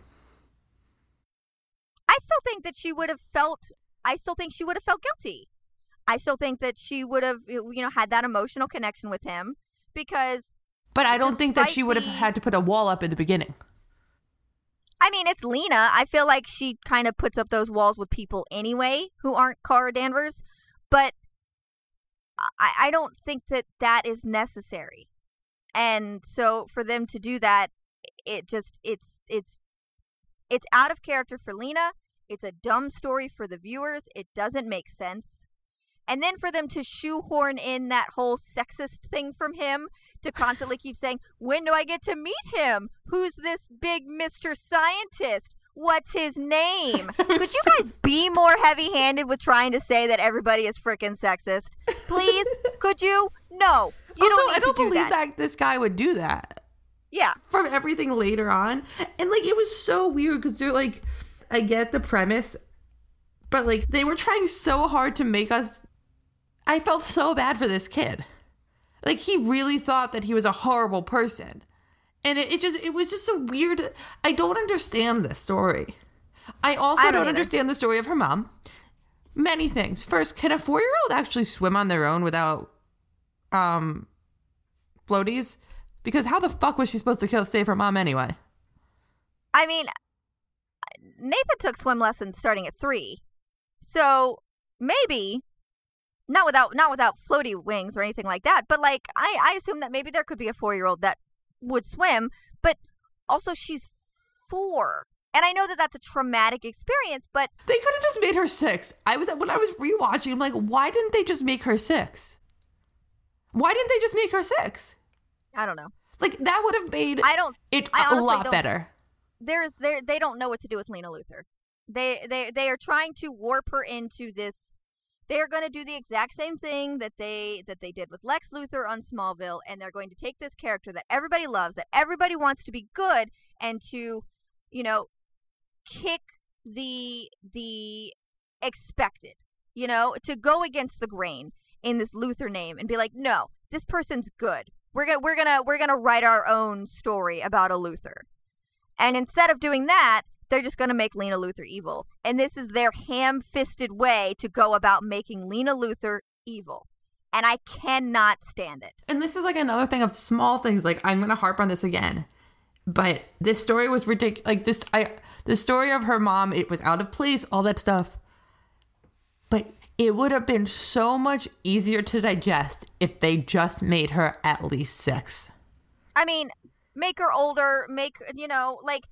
I still think that she would have felt I still think she would have felt guilty. I still think that she would have you know had that emotional connection with him because But I don't think that she would have the- had to put a wall up in the beginning. I mean, it's Lena. I feel like she kind of puts up those walls with people anyway who aren't Kara Danvers, but I, I don't think that that is necessary. And so for them to do that, it just it's it's it's out of character for Lena. It's a dumb story for the viewers. It doesn't make sense. And then for them to shoehorn in that whole sexist thing from him to constantly keep saying, When do I get to meet him? Who's this big Mr. Scientist? What's his name? Could you guys be more heavy handed with trying to say that everybody is freaking sexist? Please? Could you? No. You also, don't I don't do believe that. that this guy would do that. Yeah. from everything later on. And like it was so weird because they're like, I get the premise, but like they were trying so hard to make us. I felt so bad for this kid. Like he really thought that he was a horrible person. And it, it just it was just a weird. I don't understand this story. I also I don't, don't understand the story of her mom. Many things. First, can a four year old actually swim on their own without um floaties? Because how the fuck was she supposed to kill save her mom anyway? I mean, Nathan took swim lessons starting at three, so maybe not without not without floaty wings or anything like that. But like, I I assume that maybe there could be a four year old that would swim, but also she's four, and I know that that's a traumatic experience. But They could have just made her six. I was when I was rewatching. I'm like, why didn't they just make her six? Why didn't they just make her six? I don't know. Like that would have made I don't. it I a lot better. There's there they don't know what to do with Lena Luthor. They they they are trying to warp her into this. They are going to do the exact same thing that they that they did with Lex Luthor on Smallville, and they're going to take this character that everybody loves, that everybody wants to be good, and to, you know, kick the the expected, you know, to go against the grain in this Luthor name and be like, no, this person's good. We're gonna we're gonna we're gonna write our own story about a Luthor. And instead of doing that, they're just going to make Lena Luthor evil. And this is their ham fisted way to go about making Lena Luthor evil. And I cannot stand it. And this is like another thing of small things. Like I'm gonna harp on this again, but this story was ridiculous. Like this, I the story of her mom, it was out of place, all that stuff. But it would have been so much easier to digest if they just made her at least six. I mean, make her older, make, you know, like,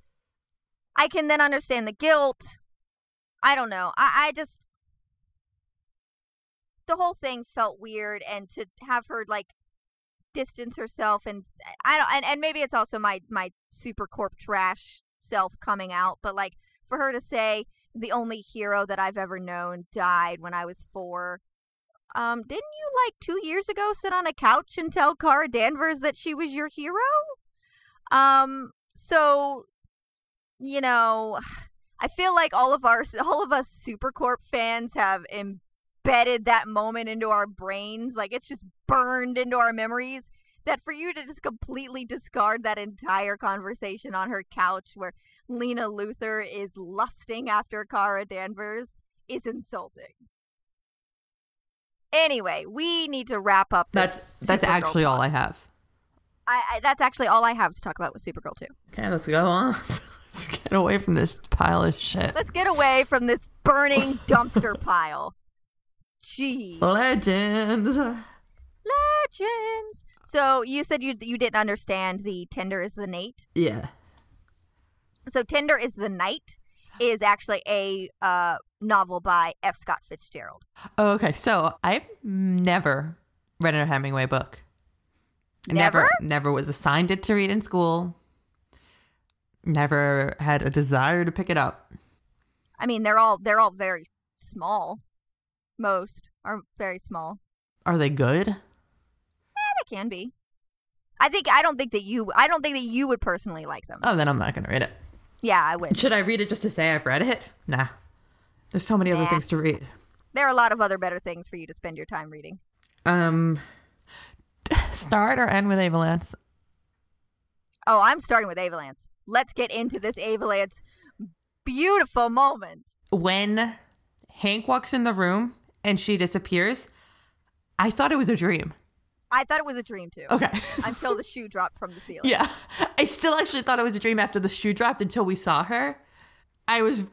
I can then understand the guilt. I don't know. I, I just. The whole thing felt weird, and to have her, like, distance herself and I don't and, and maybe it's also my my Supercorp trash self coming out, but like for her to say the only hero that I've ever known died when I was four. Um, didn't you like two years ago sit on a couch and tell Kara Danvers that she was your hero? Um, so you know, I feel like all of our all of us Supercorp fans have embedded that moment into our brains, like it's just burned into our memories. That for you to just completely discard that entire conversation on her couch where Lena Luthor is lusting after Kara Danvers is insulting. Anyway, we need to wrap up. That's that's Supergirl actually all. I have. I, I that's actually all I have to talk about with Supergirl too. Okay, let's go on. let's get away from this pile of shit. Let's get away from this burning dumpster pile. Gee, Legends. legends. So you said you you didn't understand the Tender is the Nate. Yeah. So Tender is the Night is actually a uh, novel by F. Scott Fitzgerald. Oh, okay, so I've never read a Hemingway book. Never? never, never was assigned it to read in school. Never had a desire to pick it up. I mean, they're all they're all very small. Most are very small. Are they good? Yeah, They can be. I think I don't think that you I don't think that you would personally like them. Oh, then I'm not gonna read it. Yeah, I would. Should I read it just to say I've read it? Nah. There's so many other things to read. There are a lot of other better things for you to spend your time reading. Um, start or end with Avalance? Oh, I'm starting with Avalance. Let's get into this Avalance beautiful moment. When Hank walks in the room and she disappears, I thought it was a dream. I thought it was a dream too. Okay. Until the shoe dropped from the ceiling. yeah. I still actually thought it was a dream after the shoe dropped until we saw her. I was,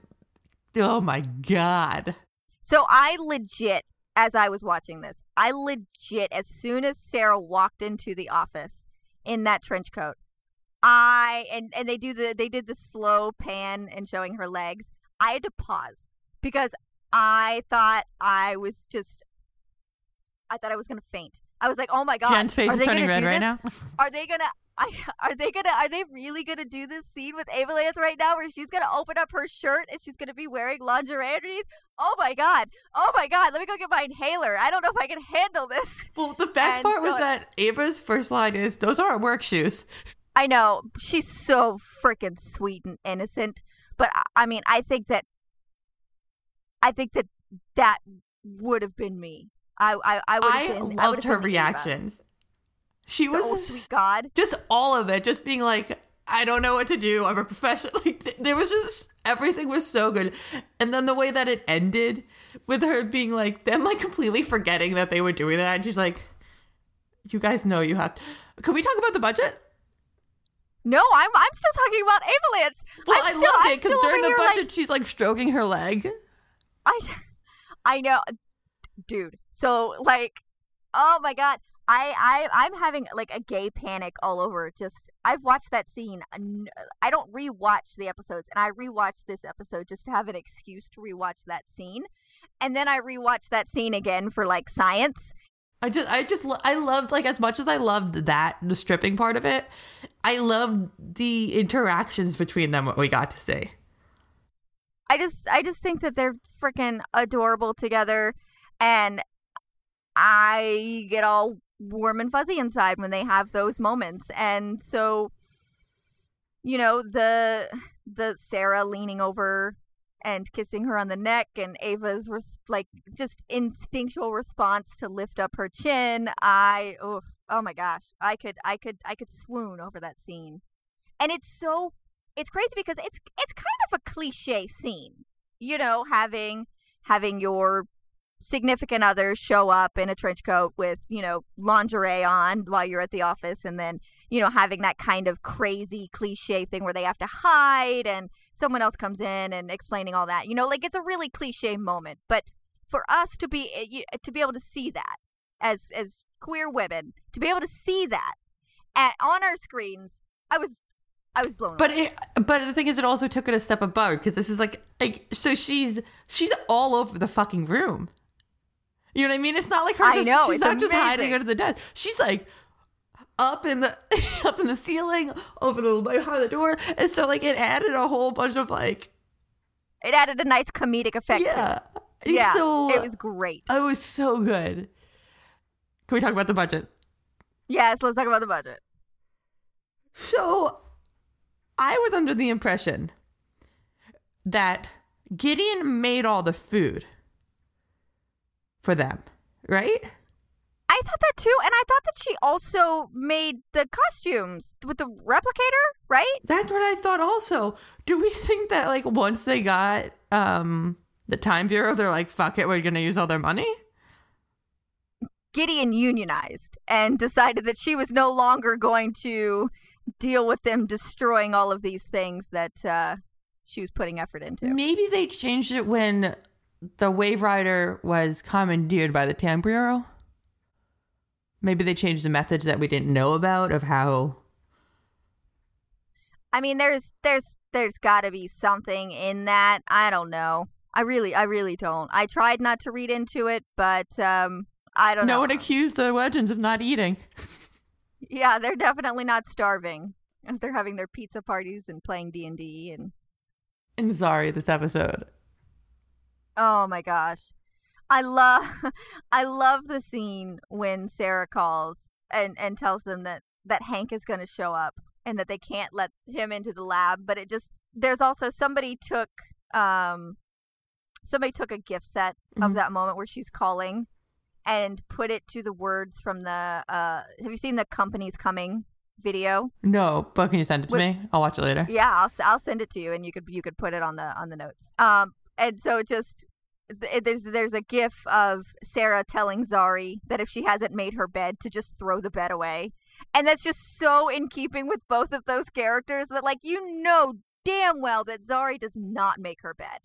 oh my God. So I legit, as I was watching this, I legit, as soon as Sara walked into the office in that trench coat, I and and they do the they did the slow pan and showing her legs. I had to pause because I thought I was just, I thought I was gonna faint. I was like, oh my god, Jen's face are is turning red right now. Are they gonna? I, are they gonna? Are they really gonna do this scene with Ava Lance right now, where she's gonna open up her shirt and she's gonna be wearing lingerie underneath? Oh my god! Oh my god! Let me go get my inhaler. I don't know if I can handle this. Well, the best And part was so- that Ava's first line is, those aren't work shoes. I know she's so freaking sweet and innocent, but I- I mean, I think that, I think that that would have been me. I I, I would I have been. I loved have her reactions. She The was oh sweet God. just all of it, just being like, I don't know what to do. I'm a professional. Like th- there was just everything was so good, and then the way that it ended with her being like them, like completely forgetting that they were doing that, and she's like, "You guys know you have." to... Can we talk about the budget? No, I'm I'm still talking about Ava Lance. Well, I'm I still, loved it because during the here, like, budget, she's like stroking her leg. I, I know, dude. So like, oh my god, I I I'm having like a gay panic all over. Just I've watched that scene. I don't rewatch the episodes, and I rewatched this episode just to have an excuse to rewatch that scene, and then I rewatched that scene again for like science. I just, I just, I loved like as much as I loved that the stripping part of it. I loved the interactions between them. What we got to see. I just I just think that they're freaking adorable together and I get all warm and fuzzy inside when they have those moments. And so you know, the the Sara leaning over and kissing her on the neck and Ava's res- like just instinctual response to lift up her chin. I oh, oh my gosh. I could I could I could swoon over that scene. And it's so it's crazy because it's it's kind of a cliche scene. You know, having having your significant other show up in a trench coat with, you know, lingerie on while you're at the office and then, you know, having that kind of crazy cliche thing where they have to hide and someone else comes in and explaining all that. You know, like it's a really cliche moment, but for us to be eh, to be able to see that as as queer women, to be able to see that at, on our screens, I was I was blown But away. it, but the thing is, it also took it a step above because this is like like so she's she's all over the fucking room. You know what I mean? It's not like her. I Just, know, she's not just hiding amazing. under the desk. She's like, up in the up in the ceiling over the behind the door and so like it added a whole bunch of like It added a nice comedic effect. yeah yeah. so it was great. it was so good can we talk about the budget Yes, let's talk about the budget. so i was under the impression that gideon made all the food for them right I thought that too, and I thought that she also made the costumes with the replicator, right? That's what I thought also. Do we think that like once they got um the time bureau, they're like, fuck it, we're gonna use all their money? Gideon unionized and decided that she was no longer going to deal with them destroying all of these things that uh, she was putting effort into. Maybe they changed it when the Waverider was commandeered by the Time Bureau. Maybe they changed the methods that we didn't know about of how I mean, there's there's there's got to be something in that. I don't know. I really I really don't. I tried not to read into it, but um I don't no know. No one accused the legends of not eating. Yeah, they're definitely not starving as they're having their pizza parties and playing D&D and And sorry, this episode. Oh my gosh. I love I love the scene when Sara calls and and tells them that that Hank is going to show up and that they can't let him into the lab, but it just there's also somebody took um somebody took a gift set of Mhm. that moment where she's calling and put it to the words from the uh have you seen the company's coming video? No, but can you send it to Wait. me? I'll watch it later. Yeah, I'll I'll send it to you, and you could you could put it on the on the notes. Um, and so it just there's there's a gif of Sara telling Zari that if she hasn't made her bed to just throw the bed away, and that's just so in keeping with both of those characters that like you know damn well that Zari does not make her bed.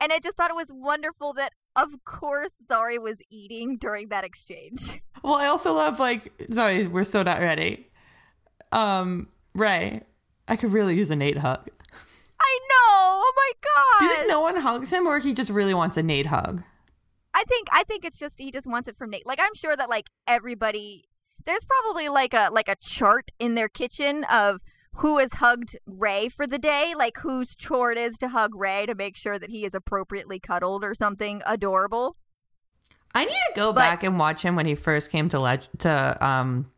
And I just thought it was wonderful that of course Zari was eating during that exchange. Well, I also love like sorry, we're still not ready. Um, Ray, I could really use a Nate hug. I know. Oh my god. Do you think no one hugs him, or he just really wants a Nate hug? I think I think it's just he just wants it from Nate. Like I'm sure that like everybody there's probably like a like a chart in their kitchen of who has hugged Ray for the day, like whose chore it is to hug Ray to make sure that he is appropriately cuddled or something adorable. I need to go But- back and watch him when he first came to leg- to um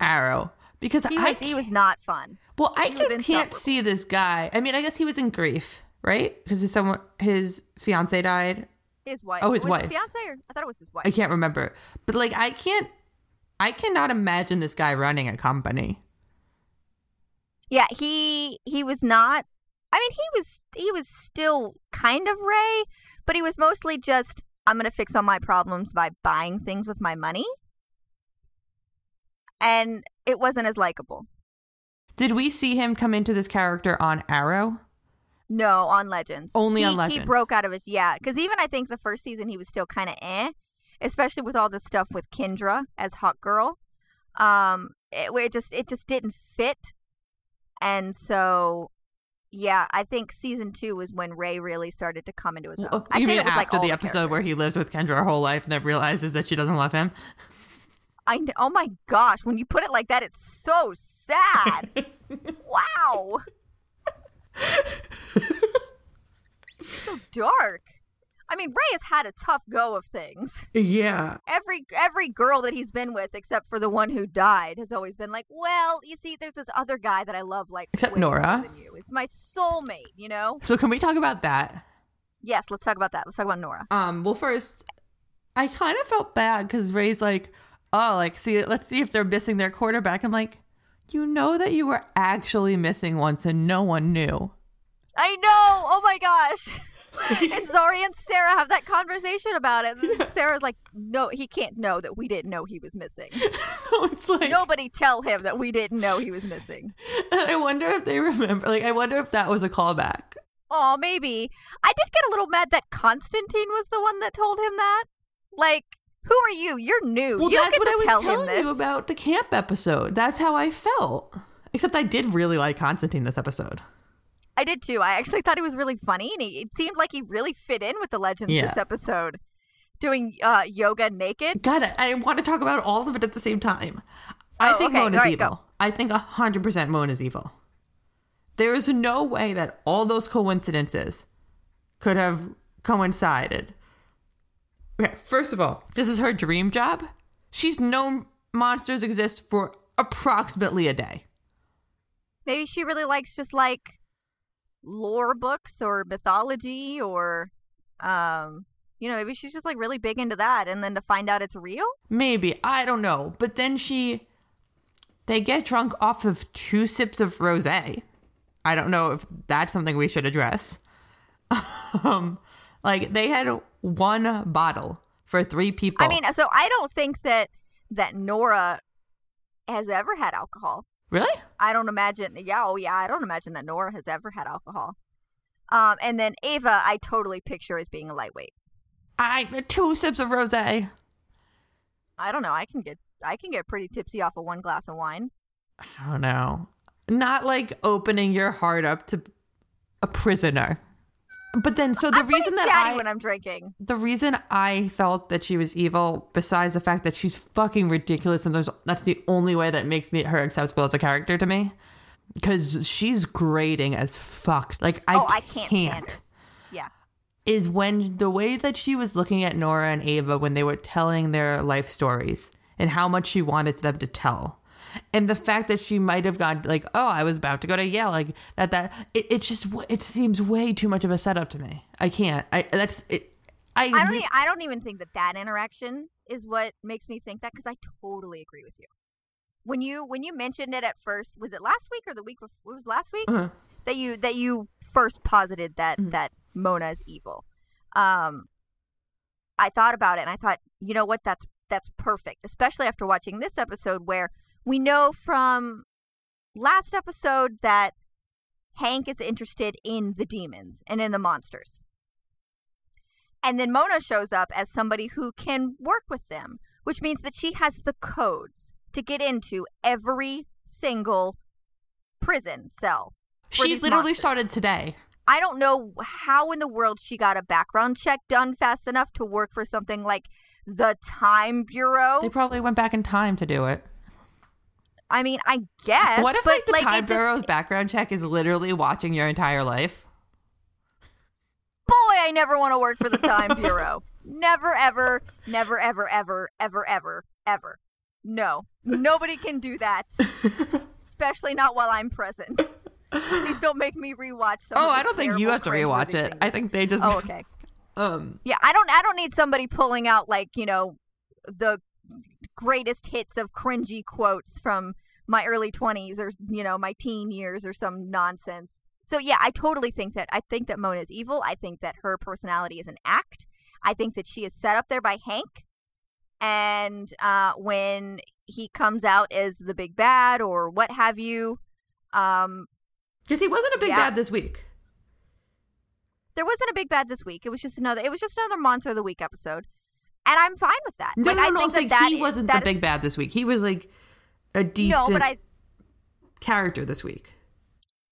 Arrow because He I was he was not fun. Well I just can't see this guy. I mean, I guess he was in grief, right? Because his someone his fiance died. His wife. Oh, his was wife. Fiance or I thought it was his wife. I can't remember, but like I can't. I cannot imagine this guy running a company. Yeah, he he was not. I mean, he was he was still kind of Ray, but he was mostly just I'm going to fix all my problems by buying things with my money. And it wasn't as likable. Did we see him come into this character on Arrow? No, on Legends. Only he, on He broke out of his yeah, because even I think the first season he was still kind of eh, especially with all the stuff with Kendra as Hawkgirl. Um, it, it just it just didn't fit, and so yeah, I think season two was when Ray really started to come into his own. I you think mean was, like, after all the episode where he lives with Kendra her whole life and then realizes that she doesn't love him? I kn- oh my gosh, when you put it like that, it's so sad. wow. so dark. I mean, Ray has had a tough go of things. Yeah. Every every girl that he's been with, except for the one who died, has always been like, "Well, you see, there's this other guy that I love, like Except Nora. you. It's my soulmate, you know." So can we talk about that? Yes, let's talk about that. Let's talk about Nora. Um. Well, first, I kind of felt bad because Ray's like, "Oh, like, see, let's see if they're missing their quarterback." I'm like, you know that you were actually missing once and no one knew. I know. Oh my gosh. and Zari and Sara have that conversation about it. And Sara's like, "No, he can't know that we didn't know he was missing. so it's like, Nobody tell him that we didn't know he was missing." I wonder if they remember. Like, I wonder if that was a callback. Oh, maybe. I did get a little mad that Constantine was the one that told him that. Like, who are you? You're new. Well, you that's what I was tell telling you about the camp episode. That's how I felt. Except I did really like Constantine this episode. I did too. I actually thought he was really funny, and he, it seemed like he really fit in with the legends Yeah. this episode. doing uh, yoga naked. God, I, I want to talk about all of it at the same time. I Oh, think okay. Mona's All right, evil. go. I think 100% Mona's evil. There is no way that all those coincidences could have coincided. Okay, first of all, this is her dream job. She's known monsters exist for approximately a day. Maybe she really likes just like lore books or mythology or um you know, maybe she's just like really big into that and then to find out it's real? Maybe. I don't know. But then she. They get drunk off of two sips of rose. I don't know if that's something we should address. um, like, they had one bottle for three people. I mean, so I don't think that that Nora has ever had alcohol. really? I don't imagine. Yeah, oh yeah, I don't imagine that Nora has ever had alcohol. Um, and then Ava, I totally picture as being a lightweight. I two sips of rose. I don't know. I can get I can get pretty tipsy off of one glass of wine. I don't know. Not like opening your heart up to a prisoner. But then, so the I'm reason that I when I'm drinking. the reason I felt that she was evil, besides the fact that she's fucking ridiculous, and there's that's the only way that makes me her acceptable as a character to me, because she's grating as fuck. Like I, oh, I can't, it. Yeah. Is when the way that she was looking at Nora and Ava when they were telling their life stories and how much she wanted them to tell. And the fact that she might have gone like, "Oh, I was about to go to Yale," like that. That it, it just it seems way too much of a setup to me. I can't. I that's it. I, I don't. e- I don't even think that that interaction is what makes me think that because I totally agree with you. When you when you mentioned it at first, was it last week or the week before? It was last week Uh-huh. that you that you first posited that that Mona is evil. Um, I thought about it and I thought, you know what? That's that's perfect, especially after watching this episode where we know from last episode that Hank is interested in the demons and in the monsters. And then Mona shows up as somebody who can work with them, which means that she has the codes to get into every single prison cell. she literally monsters. started today. I don't know how in the world she got a background check done fast enough to work for something like the Time Bureau. They probably went back in time to do it. I mean, I guess. what if but, like the it time just- bureau's background check is literally watching your entire life? boy, I never want to work for the Time Bureau. never, ever, never, ever, ever, ever, ever, ever. No, nobody can do that. Especially not while I'm present. Please don't make me rewatch. Some oh, of the I don't think you have to rewatch it. things. I think they just Oh, okay. um Yeah, I don't. I don't need somebody pulling out like you know the greatest hits of cringy quotes from my early twenties or you know my teen years or some nonsense. So yeah, I totally think that. I think that Mona is evil. I think that her personality is an act. I think that she is set up there by Hank, and uh, when he comes out as the big bad or what have you, um, because he wasn't a big Yeah. bad this week. there wasn't a big bad this week. It was just another. It was just another monster of the week episode, and I'm fine with that. No, like, no, I no, I'm think saying that that he is- wasn't the is- big bad this week. He was like a decent No, but I, character this week.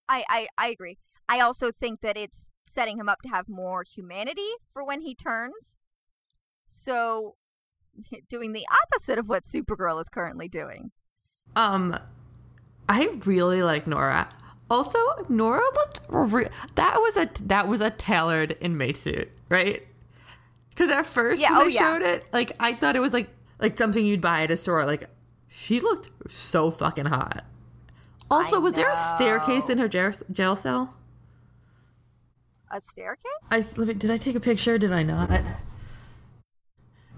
I, I, I agree. I also think that it's setting him up to have more humanity for when he turns. So, doing the opposite of what Supergirl is currently doing. Um, I really like Nora. Also, Nora looked re- that was a that was a tailored inmate suit, right? Because at first Yeah, when oh, they yeah. showed it, like I thought it was like like something you'd buy at a store. Like she looked so fucking hot. Also, I was there a staircase in her jail, cell? A staircase? I did I take a picture? Did I not?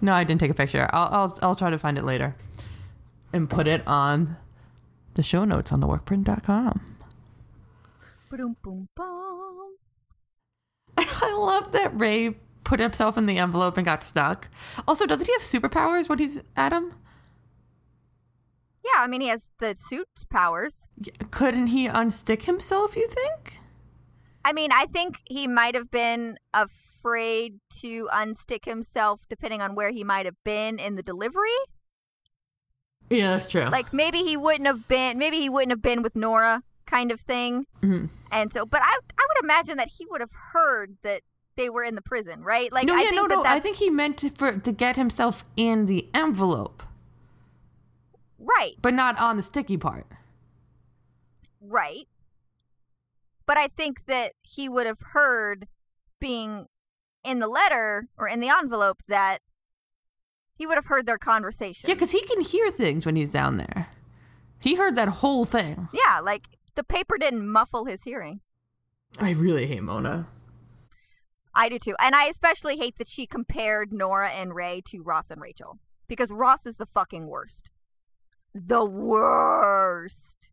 No, I didn't take a picture. I'll I'll I'll try to find it later and put it on the show notes on theworkprint.com. Boom, boom, boom. I love that Ray put himself in the envelope and got stuck. Also, doesn't he have superpowers when he's Atom? Yeah, I mean, he has the suit powers. Couldn't he unstick himself, you think? I mean, I think he might have been afraid to unstick himself depending on where he might have been in the delivery. Yeah, that's true. like maybe he wouldn't have been maybe he wouldn't have been with Nora kind of thing. Mhm. And so but I I would imagine that he would have heard that they were in the prison, right? Like no, I yeah, think no, that no. I think he meant to, for to get himself in the envelope, right, but not on the sticky part. right. But I think that he would have heard being in the letter or in the envelope that he would have heard their conversation. Yeah, because he can hear things when he's down there. He heard that whole thing. yeah, like the paper didn't muffle his hearing. I really hate Mona. I do too. And I especially hate that she compared Nora and Ray to Ross and Rachel. Because Ross is the fucking worst. The worst.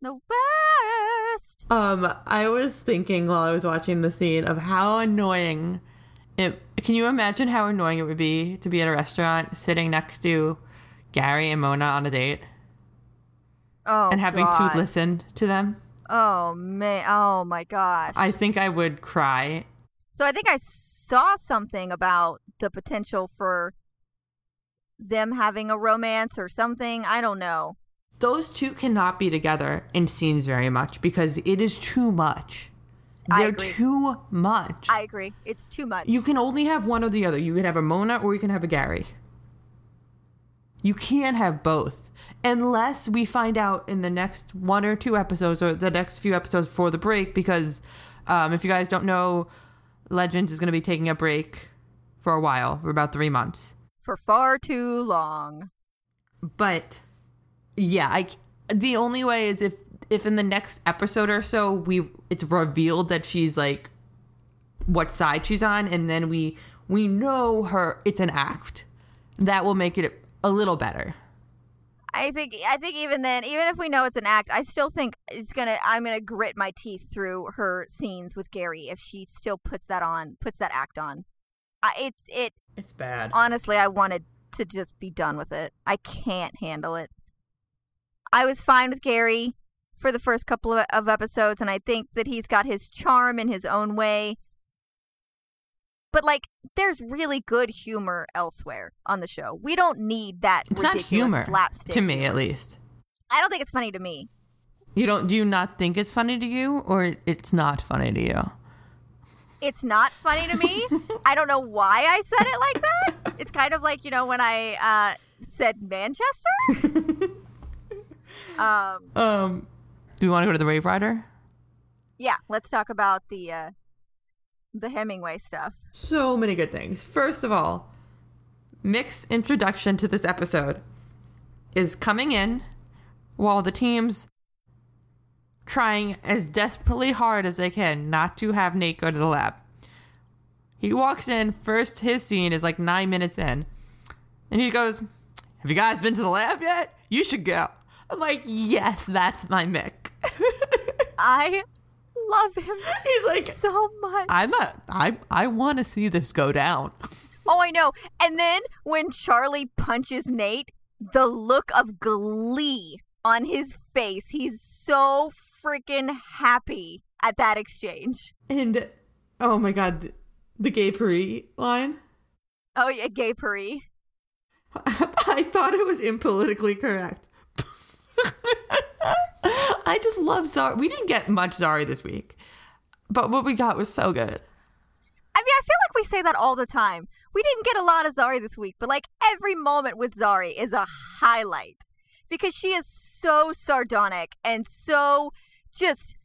The worst. Um, I was thinking while I was watching the scene of how annoying it. Can you imagine how annoying it would be to be at a restaurant sitting next to Gary and Mona on a date Oh, and having God. to listen to them? Oh, man. Oh, my gosh. I think I would cry. so I think I saw something about the potential for them having a romance or something. I don't know. Those two cannot be together in scenes very much because it is too much. They're too much. I agree. It's too much. You can only have one or the other. You can have a Mona or you can have a Gary. You can't have both. Unless we find out in the next one or two episodes or the next few episodes before the break, because um, if you guys don't know, Legends is going to be taking a break for a while, for about three months. For far too long. But yeah, I the only way is if if in the next episode or so we it's revealed that she's like what side she's on and then we we know her it's an act. That will make it a little better. I think I think even then, even if we know it's an act, I still think it's gonna. I'm gonna grit my teeth through her scenes with Gary if she still puts that on, puts that act on. I, it's it. It's bad. Honestly, I wanted to just be done with it. I can't handle it. I was fine with Gary for the first couple of, of episodes, and I think that he's got his charm in his own way. But like, there's really good humor elsewhere on the show. We don't need that. It's not humor slapstick to me humor. at least. I don't think it's funny to me. You don't do you not think it's funny to you or it's not funny to you? It's not funny to me. I don't know why I said it like that. It's kind of like you know when I uh, said Manchester. um, Um do we want to go to the Waverider? yeah, let's talk about the uh, the Hemingway stuff. so many good things. First of all, Mick's introduction to this episode is coming in while the team's trying as desperately hard as they can not to have Nate go to the lab. He walks in, first his scene is like nine minutes in, and he goes, Have you guys been to the lab yet? You should go. I'm like, Yes, that's my Mick. I love him He's like, so much. I'm not, I, I want to see this go down. oh, I know. And then when Charlie punches Nate, the look of glee on his face. He's so freaking happy at that exchange. And oh my god, the, the gay Paris line. Oh yeah, gay Paris. I thought it was impolitically correct. I just love Zari. We didn't get much Zari this week, but what we got was so good. I mean, I feel like we say that all the time. We didn't get a lot of Zari this week, but like every moment with Zari is a highlight because she is so sardonic and so just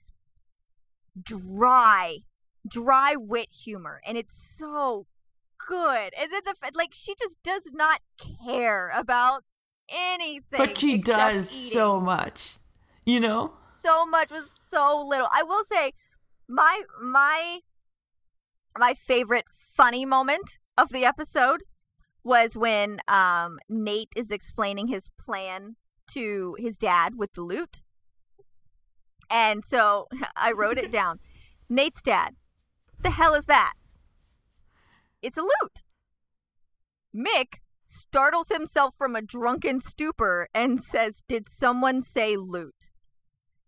dry, dry wit humor, and it's so good. And then the like she just does not care about anything, But she does so much, you know. so much with so little. I will say, my my my favorite funny moment of the episode was when um Nate is explaining his plan to his dad with the loot. And so I wrote it down. Nate's dad. What the hell is that? It's a lute. Mick startles himself from a drunken stupor and says, Did someone say loot?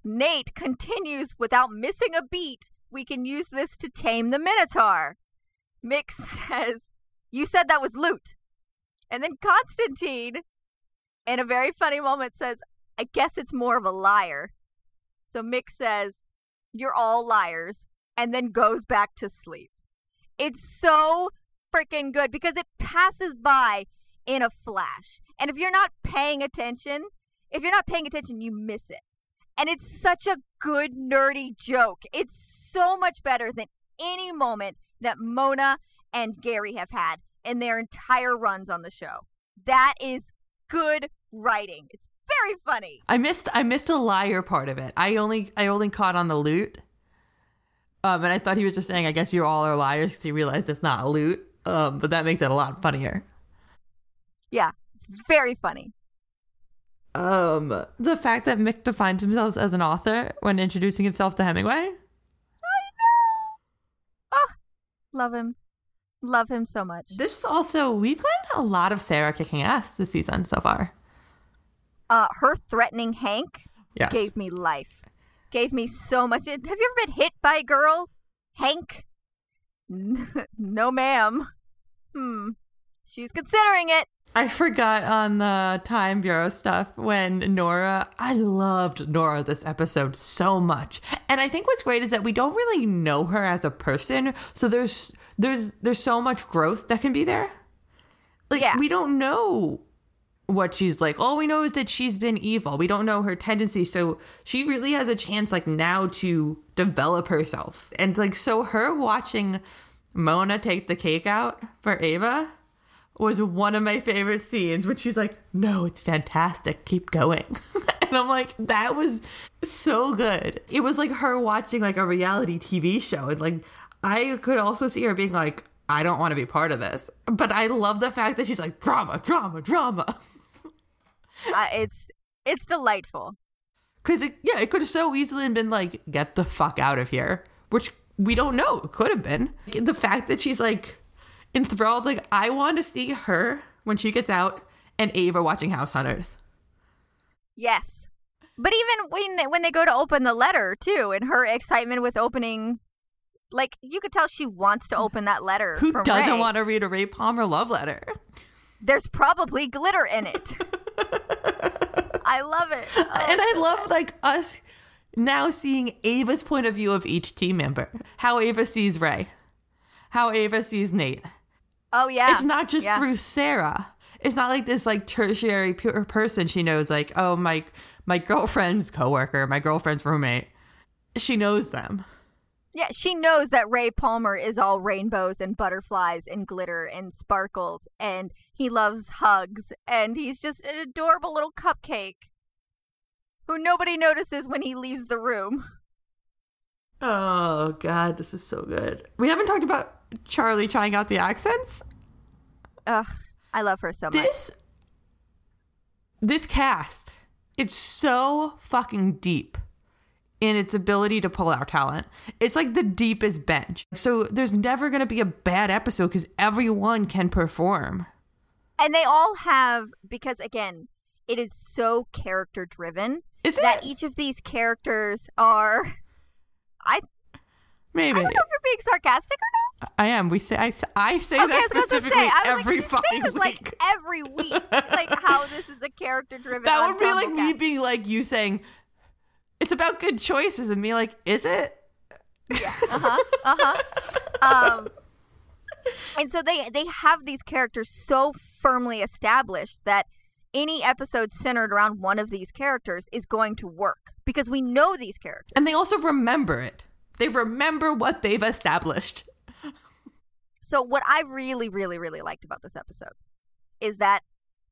Nate continues without missing a beat. We can use this to tame the Minotaur. Mick says, You said that was loot. And then Constantine, in a very funny moment, says, I guess it's more of a lyre. So Mick says, You're all liars, and then goes back to sleep. It's so freaking good because it passes by in a flash. And if you're not paying attention, if you're not paying attention, you miss it. And it's such a good nerdy joke. It's so much better than any moment that Mona and Gary have had in their entire runs on the show. That is good writing. It's very funny. I missed I missed a lyre part of it. I only I only caught on the loot. Um, and I thought he was just saying, I guess you all are liars because he realized it's not loot. Um, but that makes it a lot funnier. Yeah, it's very funny. Um, the fact that Mick defines himself as an author when introducing himself to Hemingway. I know. Oh, love him. Love him so much. This is also we've gotten a lot of Sara kicking ass this season so far. Uh, her threatening Hank Yes. gave me life. Gave me so much. Have you ever been hit by a girl? Hank? no, ma'am. Hmm. She's considering it. I forgot on the Time Bureau stuff when Nora, I loved Nora this episode so much. And I think what's great is that we don't really know her as a person, so there's there's there's so much growth that can be there. Like Yeah. we don't know what she's like. All we know is that she's been evil. We don't know her tendencies, so she really has a chance like now to develop herself. And like so her watching Mona take the cake out for Ava was one of my favorite scenes when she's like, "No, it's fantastic. Keep going." and I'm like, that was so good. It was like her watching like a reality TV show and like I could also see her being like, "I don't want to be part of this." But I love the fact that she's like, "Drama, drama, drama." Uh, it's it's delightful. Cuz it yeah, it could have so easily been like, "Get the fuck out of here," which we don't know. It could have been. The fact that she's like enthralled like I want to see her when she gets out and Ava watching House Hunters. Yes. But even when they, when they go to open the letter too, and her excitement with opening, like you could tell she wants to open that letter. Who doesn't Ray. want to read a Ray Palmer love letter? There's probably glitter in it. I love it. Oh, and I love like us now seeing Ava's point of view of each team member. How Ava sees Ray. How Ava sees Nate. oh yeah, It's not just Yeah. through Sara. It's not like this like tertiary pure person she knows like, oh my my girlfriend's coworker, my girlfriend's roommate. She knows them. Yeah, she knows that Ray Palmer is all rainbows and butterflies and glitter and sparkles, and he loves hugs, and he's just an adorable little cupcake who nobody notices when he leaves the room. Oh god, this is so good. We haven't talked about Charlie trying out the accents. Ugh, I love her so much. this this cast it's so fucking deep in its ability to pull out talent it's like the deepest bench so there's never going to be a bad episode because everyone can perform And they all have because again, it is so character driven is that it each of these characters are. I I maybe don't know if you're being sarcastic or not. i am we say i, I say Okay, that to specifically say, I every like, fucking week like every week, like how this is a character driven. that would be like me being like you saying it's about good choices and me like is it Yeah. Uh-huh. Uh-huh. um, and so they they have these characters so firmly established that any episode centered around one of these characters is going to work because we know these characters. and they also remember it they remember what they've established So what I really really really liked about this episode is that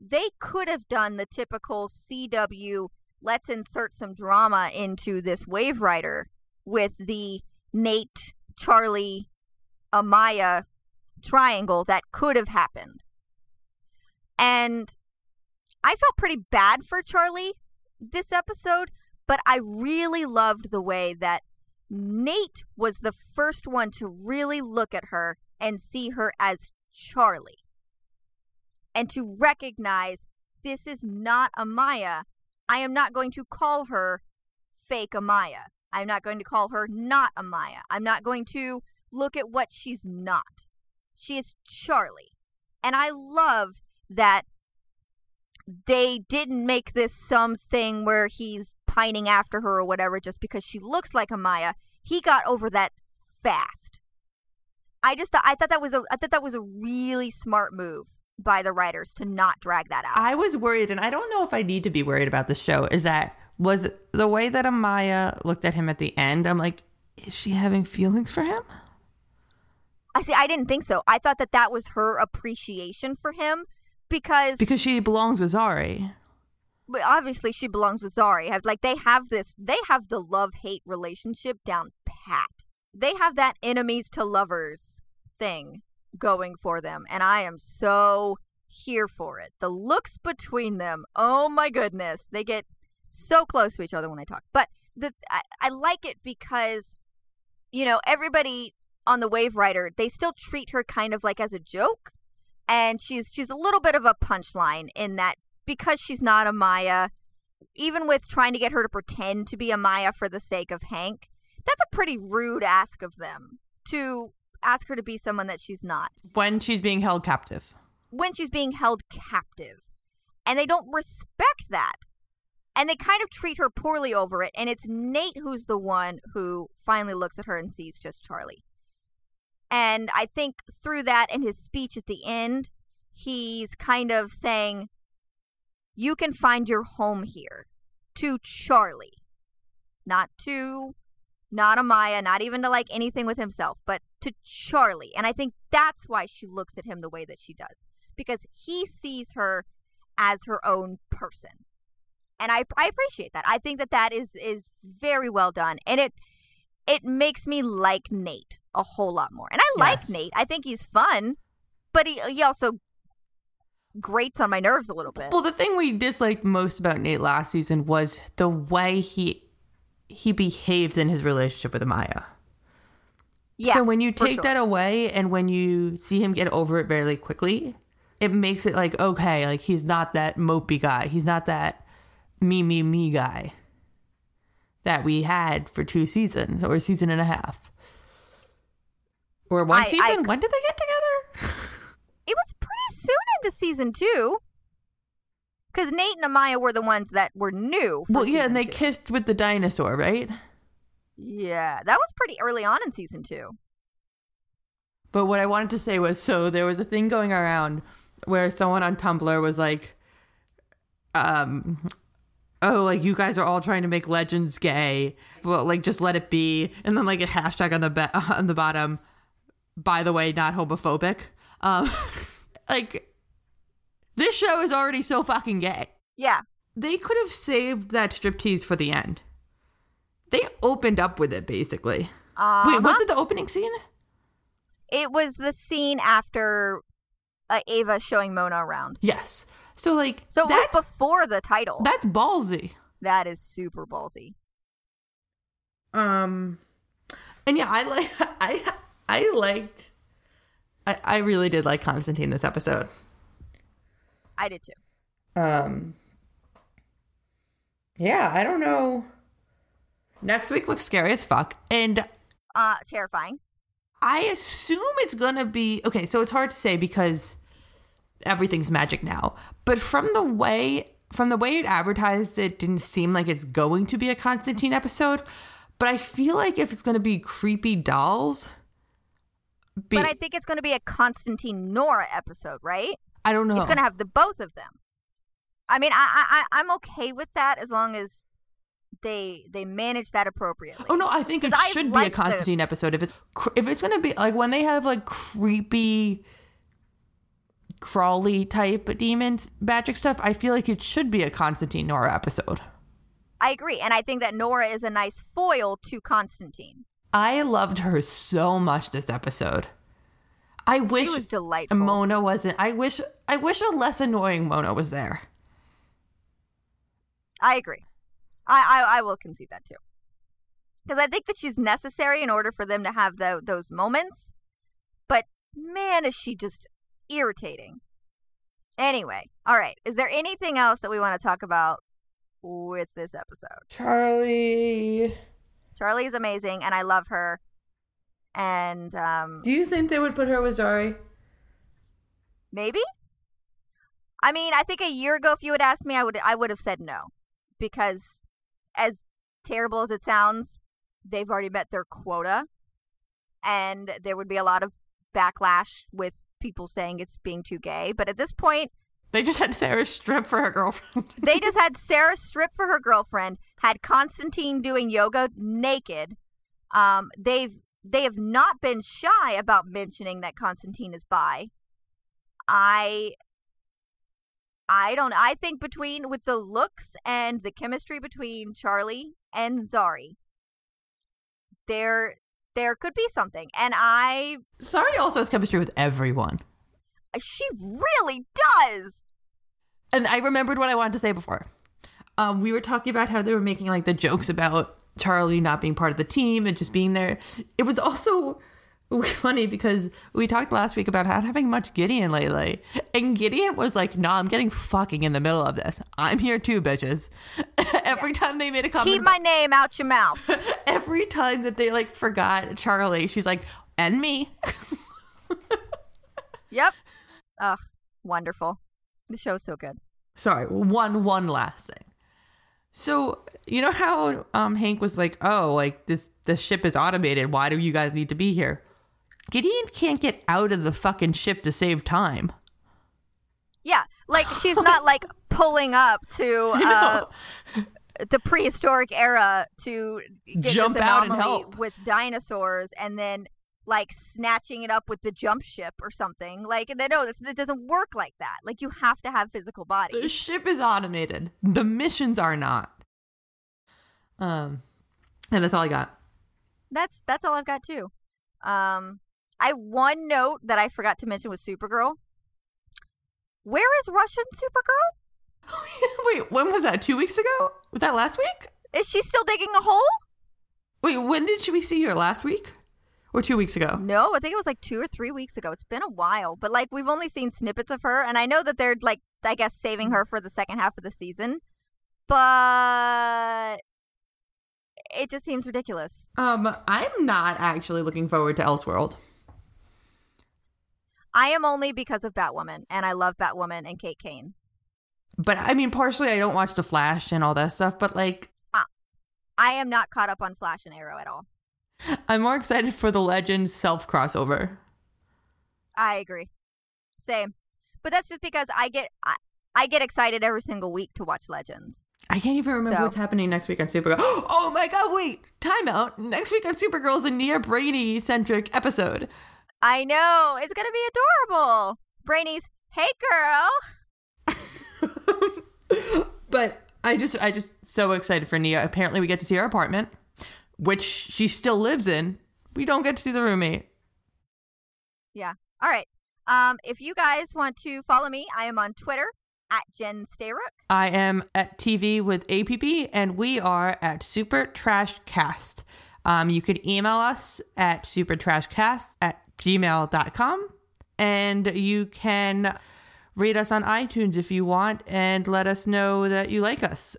they could have done the typical CW let's insert some drama into this Waverider with the Nate, Charlie, Amaya triangle that could have happened. And I felt pretty bad for Charlie this episode, but I really loved the way that Nate was the first one to really look at her and see her as Charlie. And to recognize this is not Amaya. I am not going to call her fake Amaya. I'm not going to call her not Amaya. I'm not going to look at what she's not. She is Charlie. And I love that they didn't make this something where he's pining after her or whatever just because she looks like Amaya. He got over that fast. I just I thought that was a I thought that was a really smart move by the writers to not drag that out. I was worried, and I don't know if I need to be worried about the show. Is that was the way that Amaya looked at him at the end? I'm like, is she having feelings for him? I see. I didn't think so. I thought that that was her appreciation for him because Because she belongs with Zari. but obviously she belongs with Zari. Have like they have this they have the love hate relationship down pat. They have that enemies to lovers thing going for them, and I am so here for it. The looks between them, oh my goodness, they get so close to each other when they talk. But the I, I like it because you know everybody on the Waverider they still treat her kind of like as a joke, and she's she's a little bit of a punchline in that because she's not Amaya, even with trying to get her to pretend to be Amaya for the sake of Hank, that's a pretty rude ask of them to ask her to be someone that she's not When she's being held captive. when she's being held captive. And they don't respect that. And they kind of treat her poorly over it. And it's Nate who's the one who finally looks at her and sees just Charlie. And I think through that and his speech at the end, he's kind of saying, You can find your home here to Charlie. Not to, not Amaya, not even to like anything with himself, but to Charlie. And I think that's why she looks at him the way that she does because he sees her as her own person. And I, I appreciate that. I think that that is is very well done, and it it makes me like Nate a whole lot more. And I like Yes. Nate. I think he's fun, but he he also grates on my nerves a little bit. Well, the thing we disliked most about Nate last season was the way he he behaved in his relationship with Amaya. yeah. so when you take sure. that away and when you see him get over it fairly quickly, it makes it like okay, like he's not that mopey guy. He's not that me me me guy that we had for two seasons or a season and a half. Or one I- I- season? when did they get together? it was pretty soon into season two. Because Nate and Amaya were the ones that were new. For well, yeah, and they two. kissed with the dinosaur, right? Yeah, that was pretty early on in season two. But what I wanted to say was so there was a thing going around where someone on Tumblr was like, um, oh, like you guys are all trying to make legends gay. Well, like just let it be. And then like a hashtag on the be- on the bottom. By the way, not homophobic. Um, like this show is already so fucking gay. Yeah, They could have saved that striptease for the end. They opened up with it basically. uh Wait, was it the opening scene? It was the scene after uh, Ava showing Mona around. Yes. So like So that's before the title. that's ballsy. that is super ballsy. Um and yeah, I like I I liked I I really did like Constantine this episode. I did too. Um Yeah, I don't know. Next week looks scary as fuck. And Uh, terrifying. I assume it's gonna be okay. So it's hard to say because everything's magic now. But from the way from the way it advertised, it didn't seem like it's going to be a Constantine episode. But I feel like if it's gonna be creepy dolls, be, but I think it's going to be a Constantine Nora episode, right? I don't know. It's going to have the both of them. I mean, I, I I'm okay with that as long as they they manage that appropriately. Oh no, I think it I should be a like the- Constantine episode. If it's if it's gonna be like when they have like creepy, crawly type demons magic stuff, I feel like it should be a Constantine Nora episode. I agree, and I think that Nora is a nice foil to Constantine. I loved her so much this episode. I wish She was delightful. Mona wasn't. I wish I wish a less annoying Mona was there. I agree. I, I, I will concede that too. Because I think that she's necessary in order for them to have tho- those moments. But man, is she just irritating. Anyway, all right. Is there anything else that we want to talk about with this episode? Charlie, Charlie is amazing, and I love her. And um, do you think they would put her with Zari? maybe. I mean, I think a year ago, if you had asked me, I would I would have said no, because as terrible as it sounds, they've already met their quota, and there would be a lot of backlash with people saying it's being too gay. But at this point, They just had Sara strip for her girlfriend. they just had Sara strip for her girlfriend, had Constantine doing yoga naked. Um, they've they have not been shy about mentioning that Constantine is bi. I I don't I think between with the looks and the chemistry between Charlie and Zari, there there could be something. And I Sorry also has chemistry with everyone. she really does. And I remembered what I wanted to say before. Um, we were talking about how they were making like the jokes about Charlie not being part of the team and just being there. It was also funny because we talked last week about not having much Gideon lately. And Gideon was like, nah, I'm getting fucking in the middle of this. I'm here too, bitches. every time they made a comment, Keep my name out your mouth. every time that they like forgot Charlie, she's like, and me. Yep. Ugh, wonderful. The show's so good. sorry one one last thing so you know how um hank was like oh like this the ship is automated. Why do you guys need to be here? Gideon can't get out of the fucking ship to save time. Yeah, like she's not like pulling up to uh, the prehistoric era to get Jump out and help. with dinosaurs, and then like snatching it up with the jump ship or something. Like, they no, it doesn't work like that. Like, you have to have physical body. the ship is automated the missions are not um and that's all i got That's that's all I've got too. Um, I one note that I forgot to mention was Supergirl. Where is Russian Supergirl? wait when was that two weeks ago was that last week Is she still digging a hole? wait when did we see her last week or two weeks ago No, I think it was like two or three weeks ago. It's been a while, but like we've only seen snippets of her, and I know that they're like, I guess, saving her for the second half of the season, but it just seems ridiculous. um i'm not actually looking forward to elseworld I am only because of Batwoman, and I love Batwoman and Kate Kane. But I mean, partially I don't watch The Flash and all that stuff, but like, I am not caught up on Flash and Arrow at all. I'm more excited for the Legends self crossover. I agree. Same, but that's just because I get I, I get excited every single week to watch Legends. I can't even remember So- what's happening next week on Supergirl. Oh my god, wait! Timeout! Next week on Supergirl is a Nia Brady centric episode. I know it's gonna be adorable. Brainy's, hey girl. but I just, I just so excited for Nia. Apparently, we get to see her apartment, which she still lives in. We don't get to see the roommate. Yeah. All right. Um, if you guys want to follow me, I am on Twitter at Jen Stayrook. I am at TV with APP, and we are at Super Trash Cast. Um, you could email us at supertrashcast at gmail.com, and you can rate us on iTunes if you want and let us know that you like us.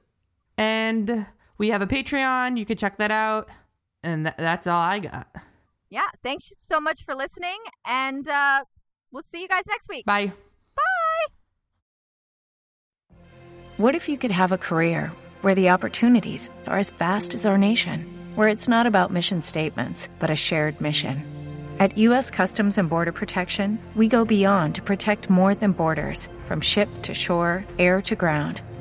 And we have a Patreon. You can check that out. And th- that's all I got. Yeah. Thanks so much for listening, and uh, we'll see you guys next week. Bye. Bye. What if you could have a career where the opportunities are as vast as our nation, where it's not about mission statements, but a shared mission? At U.S. Customs and Border Protection, we go beyond to protect more than borders from ship to shore, air to ground.